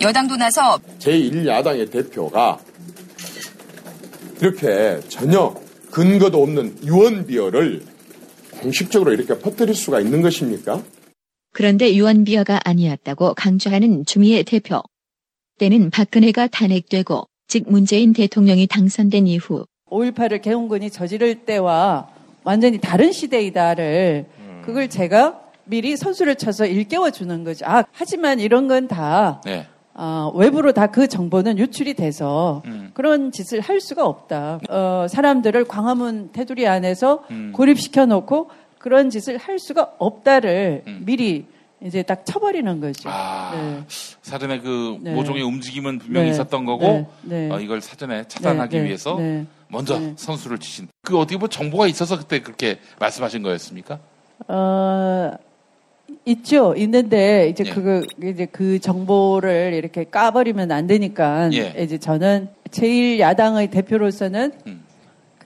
여당도 나서 제1야당의 대표가 이렇게 전혀 근거도 없는 유언비어를 공식적으로 이렇게 퍼뜨릴 수가 있는 것입니까? 그런데 유언비어가 아니었다고 강조하는 주미애 대표. 때는 박근혜가 탄핵되고 즉 문재인 대통령이 당선된 이후 5.18을 개헌군이 저지를 때와 완전히 다른 시대이다를 그걸 제가 미리 선수를 쳐서 일깨워 주는 거죠. 아, 하지만 이런 건다 네. 어, 외부로 다 그 정보는 유출이 돼서 그런 짓을 할 수가 없다. 어, 사람들을 광화문 테두리 안에서 음. 고립시켜 놓고 그런 짓을 할 수가 없다를 미리 이제 딱 쳐버리는 거죠. 아, 네. 사전에 그 네. 모종의 움직임은 분명히 네. 있었던 거고 네. 네. 어, 이걸 사전에 차단하기 네. 네. 위해서 네. 먼저 네. 선수를 치신. 그 어떻게 보면 정보가 있어서 그때 그렇게 말씀하신 거였습니까? 어, 있죠. 있는데 이제 예. 그거 이제 그 정보를 이렇게 까버리면 안 되니까 예. 이제 저는 제일 야당의 대표로서는 음.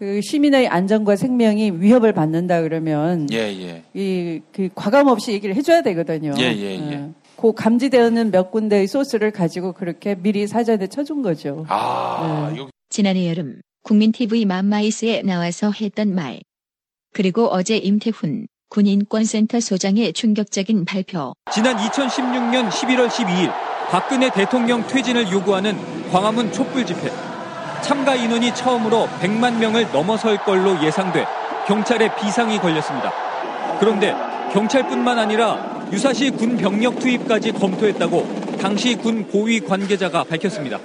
그 시민의 안전과 생명이 위협을 받는다 그러면 예, 예. 이그 과감 없이 얘기를 해줘야 되거든요. 예, 예, 예. 그 감지되는 몇 군데의 소스를 가지고 그렇게 미리 사전에 쳐준 거죠. 아, 이거 지난해 여름 국민TV 맘마이스에 나와서 했던 말. 그리고 어제 임태훈 군인권센터 소장의 충격적인 발표. 지난 2016년 11월 12일 박근혜 대통령 퇴진을 요구하는 광화문 촛불 집회. 참가 인원이 처음으로 100만 명을 넘어설 걸로 예상돼 경찰에 비상이 걸렸습니다. 그런데 경찰뿐만 아니라 유사시 군 병력 투입까지 검토했다고 당시 군 고위 관계자가 밝혔습니다.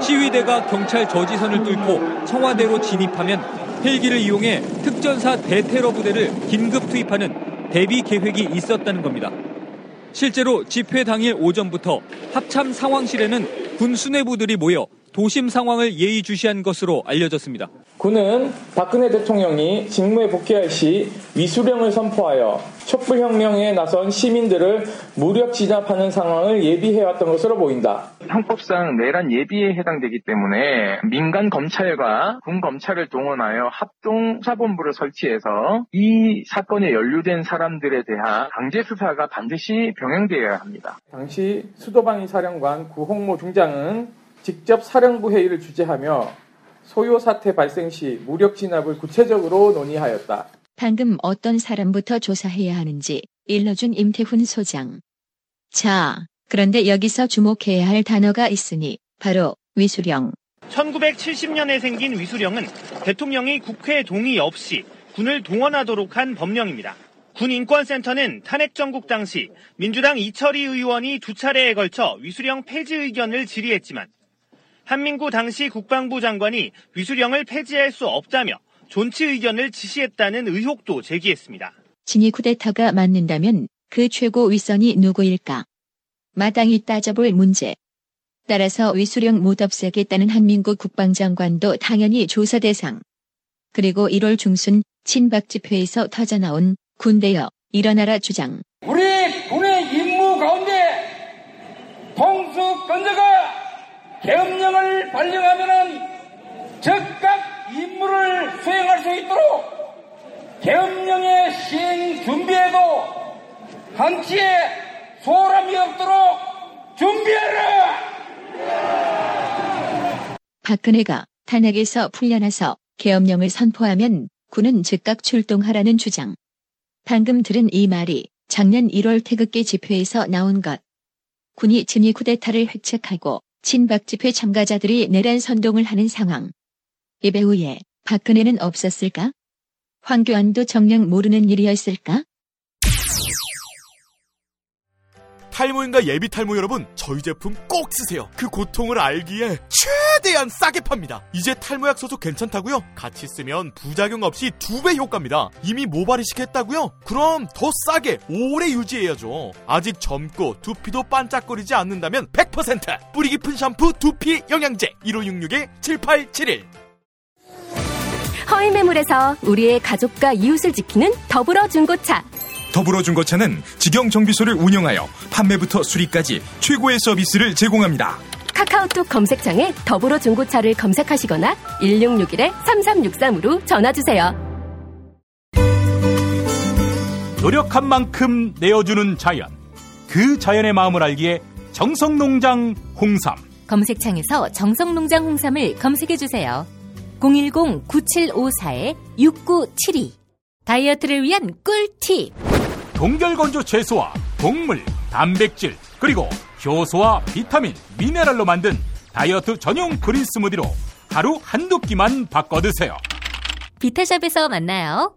시위대가 경찰 저지선을 뚫고 청와대로 진입하면 헬기를 이용해 특전사 대테러 부대를 긴급 투입하는 대비 계획이 있었다는 겁니다. 실제로 집회 당일 오전부터 합참 상황실에는 군 수뇌부들이 모여 도심 상황을 예의주시한 것으로 알려졌습니다. 군은 박근혜 대통령이 직무에 복귀할 시 위수령을 선포하여 촛불혁명에 나선 시민들을 무력 진압하는 상황을 예비해왔던 것으로 보인다. 형법상 내란 예비에 해당되기 때문에 민간 검찰과 군 검찰을 동원하여 합동 수사본부를 설치해서 이 사건에 연루된 사람들에 대한 강제 수사가 반드시 병행되어야 합니다. 당시 수도방위 사령관 구홍모 중장은 직접 사령부 회의를 주재하며 소요 사태 발생 시 무력 진압을 구체적으로 논의하였다. 방금 어떤 사람부터 조사해야 하는지 일러준 임태훈 소장. 자, 그런데 여기서 주목해야 할 단어가 있으니 바로 위수령. 1970년에 생긴 위수령은 대통령이 국회 동의 없이 군을 동원하도록 한 법령입니다. 군인권센터는 탄핵 정국 당시 민주당 이철희 의원이 두 차례에 걸쳐 위수령 폐지 의견을 질의했지만 한민구 당시 국방부 장관이 위수령을 폐지할 수 없다며 존치 의견을 지시했다는 의혹도 제기했습니다. 진이 쿠데타가 맞는다면 그 최고 윗선이 누구일까? 마땅히 따져볼 문제. 따라서 위수령 못 없애겠다는 한민구 국방장관도 당연히 조사 대상. 그리고 1월 중순 친박 집회에서 터져나온 군대여 일어나라 주장. 우리 군의 임무 가운데 통수 건조가 계엄령을 발령하면은 즉각 임무를 수행할 수 있도록 계엄령의 시행 준비에도 한치의 소홀함이 없도록 준비하라! 박근혜가 탄핵에서 풀려나서 계엄령을 선포하면 군은 즉각 출동하라는 주장. 방금 들은 이 말이 작년 1월 태극기 집회에서 나온 것. 군이 진위 쿠데타를 획책하고 친박 집회 참가자들이 내란 선동을 하는 상황. 이 배후에 박근혜는 없었을까? 황교안도 정녕 모르는 일이었을까? 탈모인가 예비 탈모 여러분, 저희 제품 꼭 쓰세요. 그 고통을 알기에 최대한 싸게 팝니다. 이제 탈모약 소속 괜찮다고요? 같이 쓰면 부작용 없이 두 배 효과입니다. 이미 모발 이식 했다고요? 그럼 더 싸게 오래 유지해야죠. 아직 젊고 두피도 반짝거리지 않는다면 100% 뿌리 깊은 샴푸 두피 영양제 1566-7871 허위 매물에서 우리의 가족과 이웃을 지키는 더불어 중고차. 더불어 중고차는 직영 정비소를 운영하여 판매부터 수리까지 최고의 서비스를 제공합니다. 카카오톡 검색창에 더불어 중고차를 검색하시거나 1661-3363으로 전화주세요. 노력한 만큼 내어주는 자연. 그 자연의 마음을 알기에 정성농장 홍삼. 검색창에서 정성농장 홍삼을 검색해주세요. 010-9754-6972 다이어트를 위한 꿀팁 동결건조 채소와 동물, 단백질, 그리고 효소와 비타민, 미네랄로 만든 다이어트 전용 그린 스무디로 하루 한두 끼만 바꿔 드세요. 비타샵에서 만나요.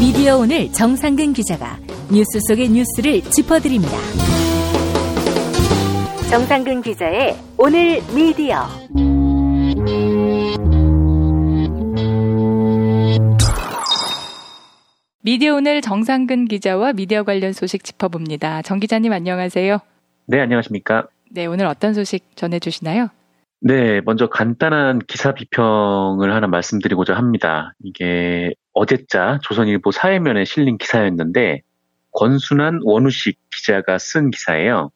미디어 오늘 정상근 기자가 뉴스 속의 뉴스를 짚어드립니다. 정상근 기자의 오늘 미디어. 미디어 오늘 정상근 기자와 미디어 관련 소식 짚어봅니다. 정 기자님 안녕하세요. 네, 안녕하십니까. 네, 오늘 어떤 소식 전해주시나요? 네, 먼저 간단한 기사 비평을 하나 말씀드리고자 합니다. 이게 어제자 조선일보 사회면에 실린 기사였는데 권순한 원우식 기자가 쓴 기사예요.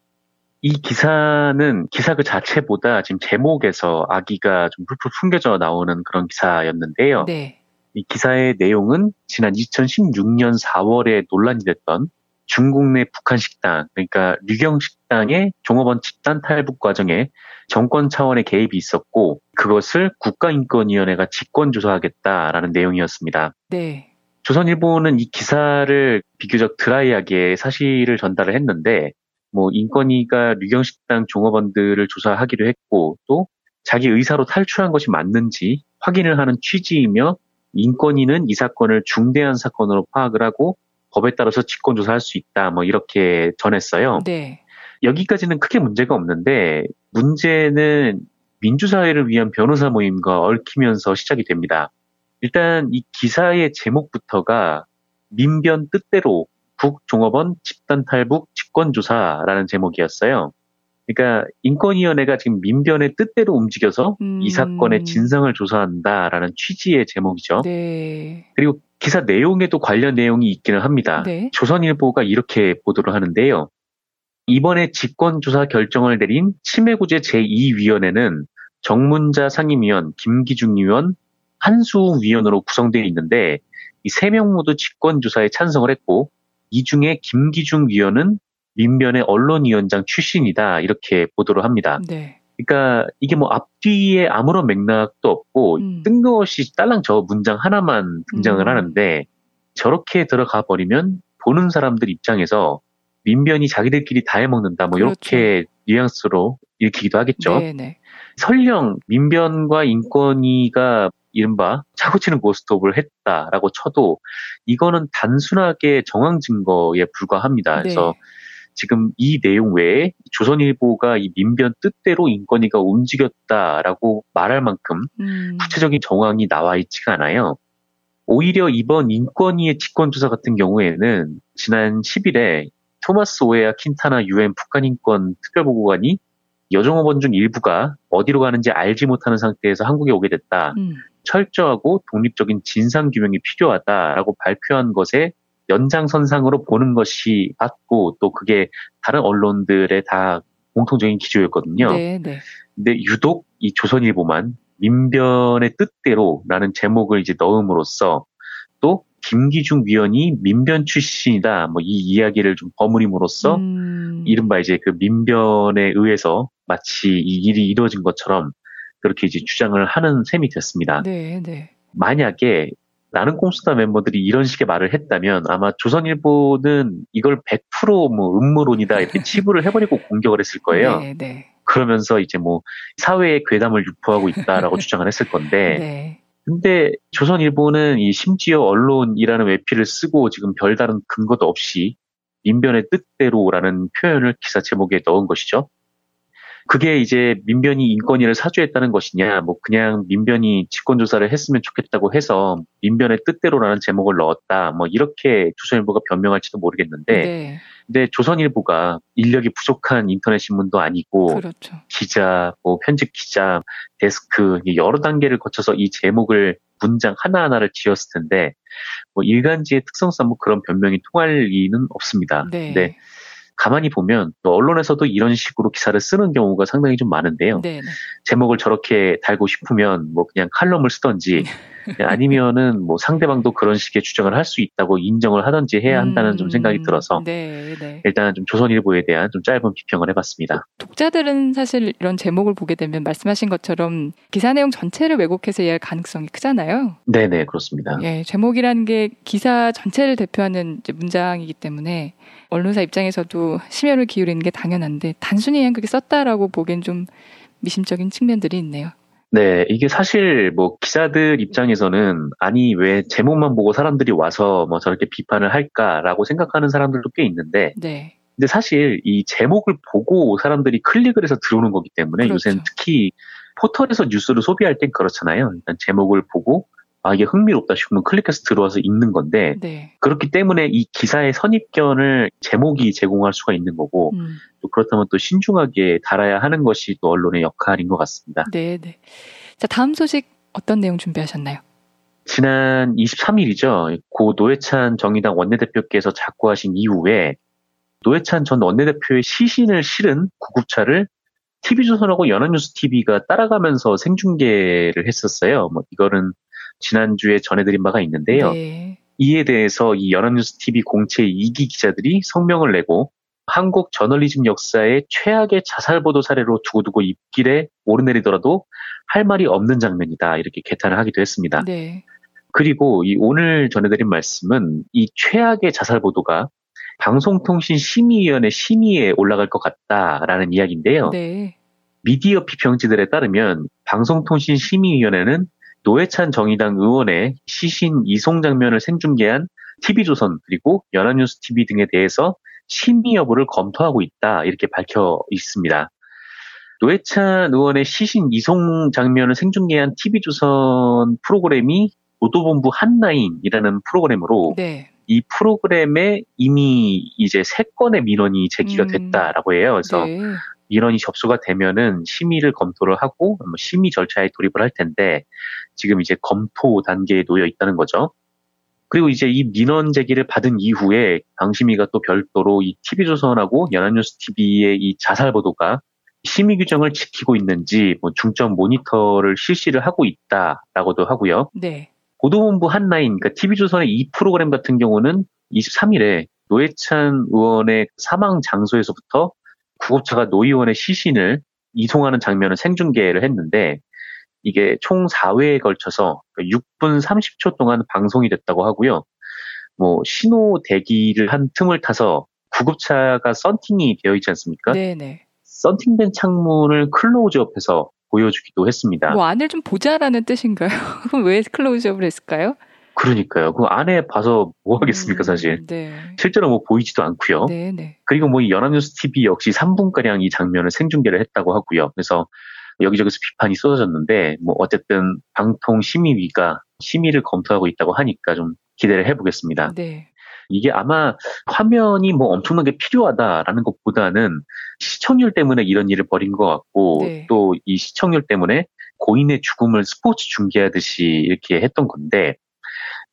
이 기사는 기사 그 자체보다 지금 제목에서 아기가 좀 풀풀 풍겨져 나오는 그런 기사였는데요. 네. 이 기사의 내용은 지난 2016년 4월에 논란이 됐던 중국 내 북한 식당, 그러니까 류경 식당의 종업원 집단 탈북 과정에 정권 차원의 개입이 있었고 그것을 국가인권위원회가 직권 조사하겠다라는 내용이었습니다. 네. 조선일보는 이 기사를 비교적 드라이하게 사실을 전달을 했는데 뭐 인권위가 류경 식당 종업원들을 조사하기로 했고 또 자기 의사로 탈출한 것이 맞는지 확인을 하는 취지이며 인권위는 이 사건을 중대한 사건으로 파악을 하고 법에 따라서 직권 조사할 수 있다 뭐 이렇게 전했어요. 네. 여기까지는 크게 문제가 없는데 문제는 민주사회를 위한 변호사 모임과 얽히면서 시작이 됩니다. 일단 이 기사의 제목부터가 민변 뜻대로 북종업원 집단 탈북 직권조사라는 제목이었어요. 그러니까 인권위원회가 지금 민변의 뜻대로 움직여서 음. 이 사건의 진상을 조사한다라는 취지의 제목이죠. 네. 그리고 기사 내용에도 관련 내용이 있기는 합니다. 네. 조선일보가 이렇게 보도를 하는데요. 이번에 직권조사 결정을 내린 치매구제 제2위원회는 정문자 상임위원, 김기중 위원, 한수웅 위원으로 구성되어 있는데 이 세 명 모두 직권조사에 찬성을 했고 이 중에 김기중 위원은 민변의 언론위원장 출신이다 이렇게 보도를 합니다. 네. 그러니까 이게 뭐 앞뒤에 아무런 맥락도 없고 음. 뜬금없이 딸랑 저 문장 하나만 등장을 음. 하는데 저렇게 들어가 버리면 보는 사람들 입장에서 민변이 자기들끼리 다 해먹는다 뭐 이렇게 뉘앙스로 읽히기도 하겠죠. 그렇죠. 네, 네. 설령 민변과 인권위가 이른바 차고치는 고스톱을 했다라고 쳐도 이거는 단순하게 정황 증거에 불과합니다. 그래서 네. 지금 이 내용 외에 조선일보가 이 민변 뜻대로 인권위가 움직였다라고 말할 만큼 음. 구체적인 정황이 나와 있지가 않아요. 오히려 이번 인권위의 직권조사 같은 경우에는 지난 10일에 토마스 오에아 킨타나 유엔 북한인권 특별보고관이 여종업원 중 일부가 어디로 가는지 알지 못하는 상태에서 한국에 오게 됐다. 음. 철저하고 독립적인 진상 규명이 필요하다라고 발표한 것에 연장선상으로 보는 것이 맞고 또 그게 다른 언론들의 다 공통적인 기조였거든요. 네, 네. 근데 유독 이 조선일보만 민변의 뜻대로라는 제목을 이제 넣음으로써 또 김기중 위원이 민변 출신이다 뭐 이 이야기를 좀 버무림으로써 음. 이른바 이제 그 민변에 의해서 마치 이 일이 이루어진 것처럼 그렇게 이제 주장을 하는 셈이 됐습니다. 네, 네. 만약에 나는 꼼수다 멤버들이 이런 식의 말을 했다면 아마 조선일보는 이걸 100%뭐 음모론이다 이렇게 <laughs> 치부를 해버리고 공격을 했을 거예요. 네, 네. 그러면서 이제 뭐 사회의 괴담을 유포하고 있다라고 <laughs> 주장을 했을 건데 네. 근데 조선일보는 이 심지어 언론이라는 외피를 쓰고 지금 별다른 근거도 없이 민변의 뜻대로라는 표현을 기사 제목에 넣은 것이죠. 그게 이제 민변이 인권위를 사주했다는 것이냐, 뭐 그냥 민변이 직권조사를 했으면 좋겠다고 해서 민변의 뜻대로라는 제목을 넣었다, 뭐 이렇게 조선일보가 변명할지도 모르겠는데, 네. 근데 조선일보가 인력이 부족한 인터넷 신문도 아니고 그렇죠. 기자, 뭐 편집 기자, 데스크 여러 단계를 거쳐서 이 제목을 문장 하나하나를 지었을 텐데 뭐 일간지의 특성상 뭐 그런 변명이 통할 리는 없습니다. 네. 근데 가만히 보면 또 언론에서도 이런 식으로 기사를 쓰는 경우가 상당히 좀 많은데요. 네, 네. 제목을 저렇게 달고 싶으면 뭐 그냥 칼럼을 쓰던지 네, 아니면은 뭐 상대방도 그런 식의 주장을 할 수 있다고 인정을 하든지 해야 한다는 좀 생각이 들어서 네, 네. 일단 좀 조선일보에 대한 좀 짧은 비평을 해봤습니다. 독자들은 사실 이런 제목을 보게 되면 말씀하신 것처럼 기사 내용 전체를 왜곡해서 이해할 가능성이 크잖아요. 네 네 그렇습니다. 예, 제목이라는 게 기사 전체를 대표하는 문장이기 때문에 언론사 입장에서도 심혈을 기울이는 게 당연한데 단순히 그냥 그렇게 썼다라고 보기엔 좀 미심적인 측면들이 있네요. 네, 이게 사실 뭐 기자들 입장에서는 아니 왜 제목만 보고 사람들이 와서 뭐 저렇게 비판을 할까라고 생각하는 사람들도 꽤 있는데 네. 근데 사실 이 제목을 보고 사람들이 클릭을 해서 들어오는 거기 때문에 그렇죠. 요새는 특히 포털에서 뉴스를 소비할 땐 그렇잖아요. 일단 제목을 보고 아 이게 흥미롭다 싶으면 클릭해서 들어와서 읽는 건데 네. 그렇기 때문에 이 기사의 선입견을 제목이 제공할 수가 있는 거고 음. 또 그렇다면 또 신중하게 달아야 하는 것이 또 언론의 역할인 것 같습니다. 네, 네. 자, 다음 소식 어떤 내용 준비하셨나요? 지난 23일이죠. 고 노회찬 정의당 원내대표께서 작고하신 이후에 노회찬 전 원내대표의 시신을 실은 구급차를 TV조선하고 연합뉴스TV가 따라가면서 생중계를 했었어요. 뭐 이거는 지난주에 전해드린 바가 있는데요. 네. 이에 대해서 이 연합뉴스TV 공채 2기 기자들이 성명을 내고 한국 저널리즘 역사의 최악의 자살 보도 사례로 두고두고 입길에 오르내리더라도 할 말이 없는 장면이다 이렇게 개탄을 하기도 했습니다. 네. 그리고 이 오늘 전해드린 말씀은 이 최악의 자살 보도가 방송통신심의위원회 심의에 올라갈 것 같다라는 이야기인데요. 네. 미디어 비평지들에 따르면 방송통신심의위원회는 노회찬 정의당 의원의 시신 이송 장면을 생중계한 TV조선 그리고 연합뉴스TV 등에 대해서 심의 여부를 검토하고 있다 이렇게 밝혀 있습니다. 노회찬 의원의 시신 이송 장면을 생중계한 TV조선 프로그램이 보도본부 한라인이라는 프로그램으로 네. 이 프로그램에 이미 이제 세 건의 민원이 제기가 음. 됐다라고 해요. 그래서 네. 민원이 접수가 되면은 심의를 검토를 하고 뭐 심의 절차에 돌입을 할 텐데 지금 이제 검토 단계에 놓여 있다는 거죠. 그리고 이제 이 민원 제기를 받은 이후에 방심위가 또 별도로 이 TV조선하고 연합뉴스TV의 이 자살 보도가 심의 규정을 지키고 있는지 뭐 중점 모니터를 실시를 하고 있다라고도 하고요. 네. 보도본부 핫라인, 그러니까 TV조선의 이 프로그램 같은 경우는 23일에 노회찬 의원의 사망 장소에서부터 구급차가 노 의원의 시신을 이송하는 장면을 생중계를 했는데 이게 총 4회에 걸쳐서 6분 30초 동안 방송이 됐다고 하고요. 뭐 신호 대기를 한 틈을 타서 구급차가 썬팅이 되어 있지 않습니까? 네, 네. 썬팅된 창문을 클로즈업해서 보여주기도 했습니다. 뭐 안을 좀 보자라는 뜻인가요? <laughs> 그럼 왜 클로즈업을 했을까요? 그러니까요. 그 안에 봐서 뭐 하겠습니까, 사실. 네. 실제로 뭐 보이지도 않고요. 네, 네. 그리고 뭐 이 연합뉴스 TV 역시 3분가량 이 장면을 생중계를 했다고 하고요. 그래서 여기저기서 비판이 쏟아졌는데 뭐 어쨌든 방통 심의위가 심의를 검토하고 있다고 하니까 좀 기대를 해보겠습니다. 네. 이게 아마 화면이 뭐 엄청나게 필요하다라는 것보다는 시청률 때문에 이런 일을 벌인 것 같고 네. 또이 시청률 때문에 고인의 죽음을 스포츠 중계하듯이 이렇게 했던 건데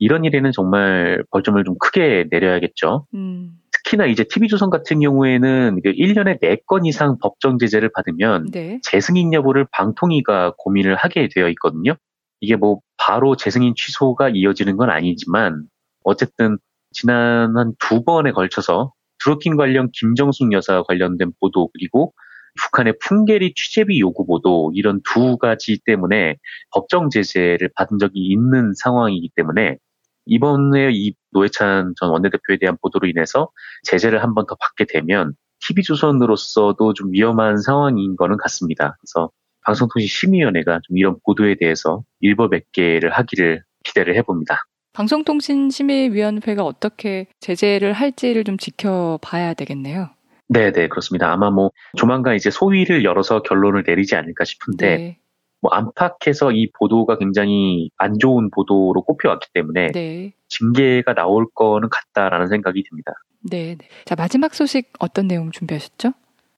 이런 일에는 정말 벌점을 좀 크게 내려야겠죠. 음. 특히나 이제 TV조선 같은 경우에는 1년에 4건 이상 법정 제재를 받으면 네. 재승인 여부를 방통위가 고민을 하게 되어 있거든요. 이게 뭐 바로 재승인 취소가 이어지는 건 아니지만 어쨌든 지난 한 두 번에 걸쳐서 드루킹 관련 김정숙 여사 관련된 보도 그리고 북한의 풍계리 취재비 요구 보도 이런 두 가지 때문에 법정 제재를 받은 적이 있는 상황이기 때문에 이번에 이 노회찬 전 원내대표에 대한 보도로 인해서 제재를 한 번 더 받게 되면 TV조선으로서도 좀 위험한 상황인 거는 같습니다. 그래서 방송통신심의위원회가 좀 이런 보도에 대해서 일벌백계를 하기를 기대를 해봅니다. 방송통신심의위원회가 어떻게 제재를 할지를 좀 지켜봐야 되겠네요. 네, 네, 그렇습니다. 아마 뭐 조만간 이제 소위를 열어서 결론을 내리지 않을까 싶은데 네. 뭐 안팎에서 이 보도가 굉장히 안 좋은 보도로 꼽혀왔기 때문에 네. 징계가 나올 거는 같다라는 생각이 듭니다. 네. 네. 자, 마지막 소식 어떤 내용 준비하셨죠?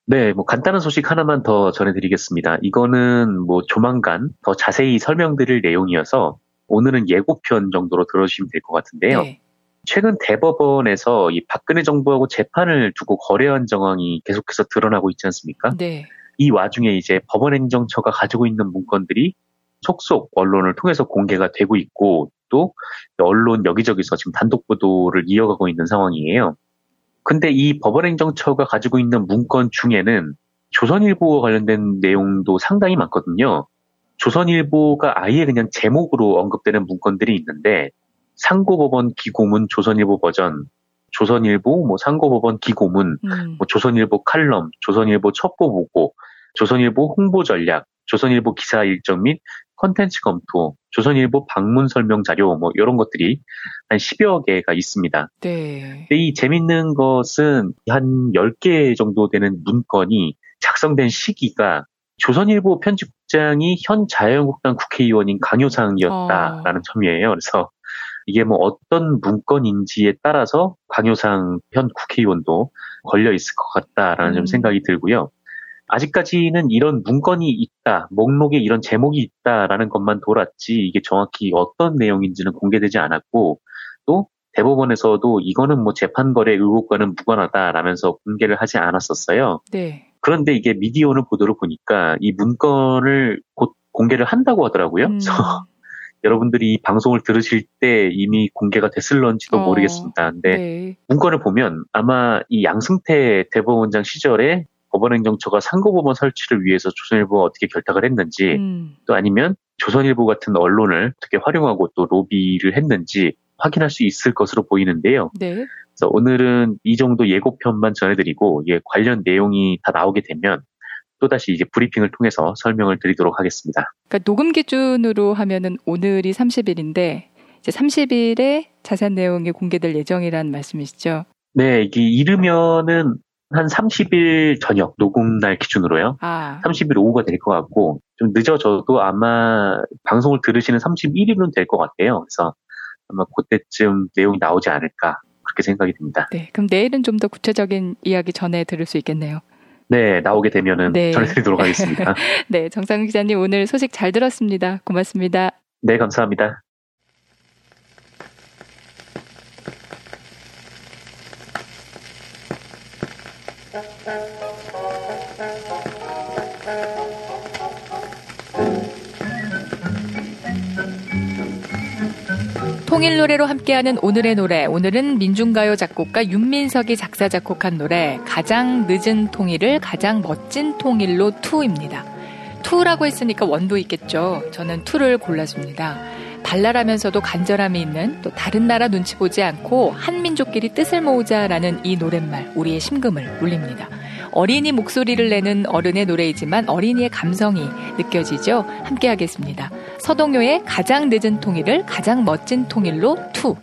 네, 뭐 간단한 소식 하나만 더 전해드리겠습니다. 이거는 뭐 조만간 더 자세히 설명드릴 내용이어서 오늘은 예고편 정도로 들어주시면 될 것 같은데요. 네. 최근 대법원에서 이 박근혜 정부하고 재판을 두고 거래한 정황이 계속해서 드러나고 있지 않습니까? 네. 이 와중에 이제 법원행정처가 가지고 있는 문건들이 속속 언론을 통해서 공개가 되고 있고 또 언론 여기저기서 지금 단독 보도를 이어가고 있는 상황이에요. 근데 이 법원행정처가 가지고 있는 문건 중에는 조선일보와 관련된 내용도 상당히 많거든요. 조선일보가 아예 그냥 제목으로 언급되는 문건들이 있는데 상고법원 기고문 조선일보 버전, 조선일보 뭐 상고법원 기고문, 음. 뭐 조선일보 칼럼, 조선일보 첩보 보고, 조선일보 홍보 전략, 조선일보 기사 일정 및 컨텐츠 검토, 조선일보 방문 설명 자료 뭐 이런 것들이 한 10여 개가 있습니다. 네. 근데 이 재밌는 것은 한 10개 정도 되는 문건이 작성된 시기가 조선일보 편집국장이 현 자유한국당 국회의원인 강효상이었다라는 어. 점이에요. 그래서 이게 뭐 어떤 문건인지에 따라서 강효상 현 국회의원도 걸려 있을 것 같다라는 음. 좀 생각이 들고요. 아직까지는 이런 문건이 있다, 목록에 이런 제목이 있다라는 것만 돌았지 이게 정확히 어떤 내용인지는 공개되지 않았고 또 대법원에서도 이거는 뭐 재판 거래 의혹과는 무관하다라면서 공개를 하지 않았었어요. 네. 그런데 이게 미디어오늘 보도를 보니까 이 문건을 곧 공개를 한다고 하더라고요. 음. 그래서 여러분들이 이 방송을 들으실 때 이미 공개가 됐을런지도 어, 모르겠습니다. 근데 네. 문건을 보면 아마 이 양승태 대법원장 시절에 법원행정처가 상고법원 설치를 위해서 조선일보가 어떻게 결탁을 했는지 음. 또 아니면 조선일보 같은 언론을 어떻게 활용하고 또 로비를 했는지 확인할 수 있을 것으로 보이는데요. 네. 그래서 오늘은 이 정도 예고편만 전해드리고 예, 관련 내용이 다 나오게 되면 또다시 이제 브리핑을 통해서 설명을 드리도록 하겠습니다. 그러니까 녹음 기준으로 하면은 오늘이 30일인데 이제 30일에 자세한 내용이 공개될 예정이라는 말씀이시죠? 네, 이게 이르면은 한 30일 저녁 녹음 날 기준으로요. 아. 30일 오후가 될 것 같고 좀 늦어져도 아마 방송을 들으시는 31일은 될 것 같아요. 그래서 아마 그때쯤 내용이 나오지 않을까 그렇게 생각이 듭니다. 네, 그럼 내일은 좀 더 구체적인 이야기 전해 들을 수 있겠네요. 네, 나오게 되면은 네. 전해드리도록 하겠습니다. <laughs> 네, 정상 기자님 오늘 소식 잘 들었습니다. 고맙습니다. 네, 감사합니다. 통일 노래로 함께하는 오늘의 노래. 오늘은 민중가요 작곡가 윤민석이 작사 작곡한 노래 가장 늦은 통일을 가장 멋진 통일로 투입니다. two라고 했으니까 one도 있겠죠. 저는 two를 골랐습니다. 발랄하면서도 간절함이 있는 또 다른 나라 눈치 보지 않고 한민족끼리 뜻을 모으자라는 이 노랫말 우리의 심금을 울립니다. 어린이 목소리를 내는 어른의 노래이지만 어린이의 감성이 느껴지죠. 함께 하겠습니다. 서동요의 가장 늦은 통일을 가장 멋진 통일로 two.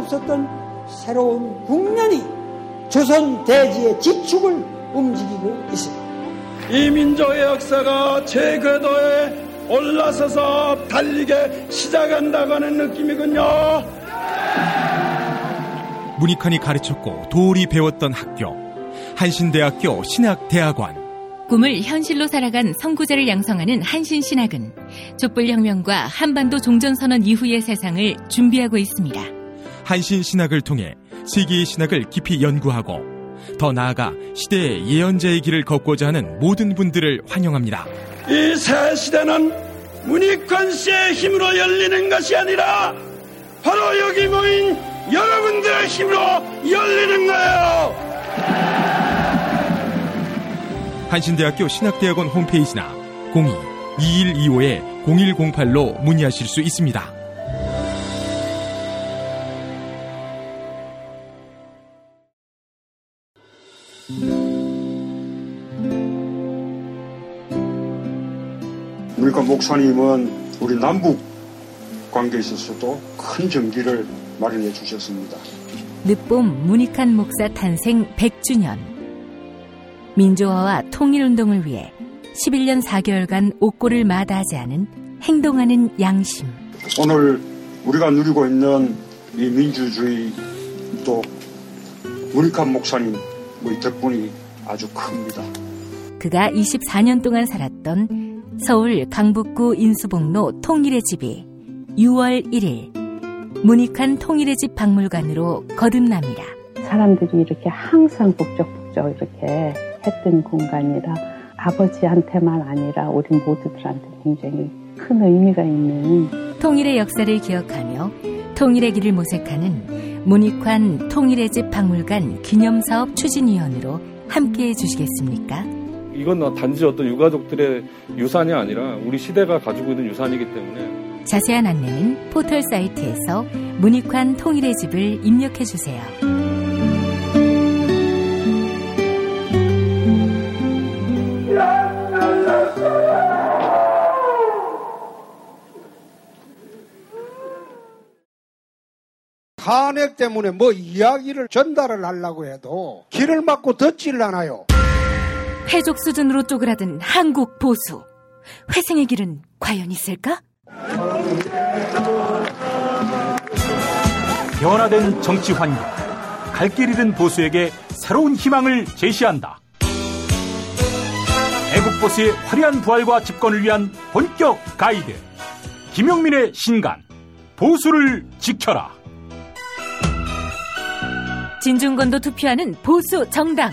없었던 새로운 국면이 조선 대지의 지축을 움직이고 있습니다. 이 민족의 역사가 제 궤도에 올라서서 달리게 시작한다고 하는 느낌이군요. 문익환이 가르쳤고 도울이 배웠던 학교 한신대학교 신학대학원 꿈을 현실로 살아간 선구자를 양성하는 한신신학은 촛불혁명과 한반도 종전선언 이후의 세상을 준비하고 있습니다. 한신 신학을 통해 세계의 신학을 깊이 연구하고 더 나아가 시대의 예언자의 길을 걷고자 하는 모든 분들을 환영합니다. 이 새 시대는 문익관 씨의 힘으로 열리는 것이 아니라 바로 여기 모인 여러분들의 힘으로 열리는 거예요. 한신대학교 신학대학원 홈페이지나 02-2125-0108로 문의하실 수 있습니다. 목사님은 우리 남북 관계에 있어서도 큰 정기를 마련해 주셨습니다. 늦봄 문익한 목사 탄생 100주년. 민주화와 통일운동을 위해 11년 4개월간 옥고를 마다하지 않은 행동하는 양심. 오늘 우리가 누리고 있는 이 민주주의 또 문익한 목사님 우리 덕분이 아주 큽니다. 그가 24년 동안 살았던 서울 강북구 인수봉로 통일의 집이 6월 1일 문익한 통일의 집 박물관으로 거듭납니다. 사람들이 이렇게 항상 북적북적 이렇게 했던 공간이라 아버지한테만 아니라 우리 모두들한테 굉장히 큰 의미가 있는 통일의 역사를 기억하며 통일의 길을 모색하는 문익환 통일의 집 박물관 기념사업 추진위원으로 함께해 주시겠습니까? 이건 단지 어떤 유가족들의 유산이 아니라 우리 시대가 가지고 있는 유산이기 때문에 자세한 안내는 포털 사이트에서 문익환 통일의 집을 입력해 주세요. 탄핵 때문에 뭐 이야기를 전달을 하려고 해도 길을 막고 듣질 않아요. 해족 수준으로 쪼그라든 한국 보수. 회생의 길은 과연 있을까? 변화된 정치 환경, 갈 길 잃은 보수에게 새로운 희망을 제시한다. 애국 보수의 화려한 부활과 집권을 위한 본격 가이드. 김용민의 신간, 보수를 지켜라. 진중권도 투표하는 보수 정당.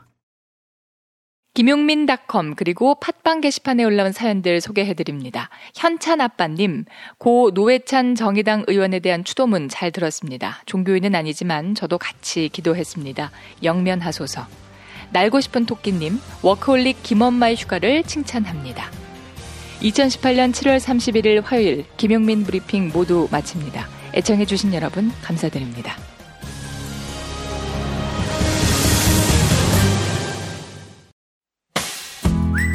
김용민닷컴 그리고 팟빵 게시판에 올라온 사연들 소개해드립니다. 현찬 아빠님, 고 노회찬 정의당 의원에 대한 추도문 잘 들었습니다. 종교인은 아니지만 저도 같이 기도했습니다. 영면하소서. 날고 싶은 토끼님, 워크홀릭 김엄마의 휴가를 칭찬합니다. 2018년 7월 31일 화요일 김용민 브리핑 모두 마칩니다. 애청해주신 여러분 감사드립니다.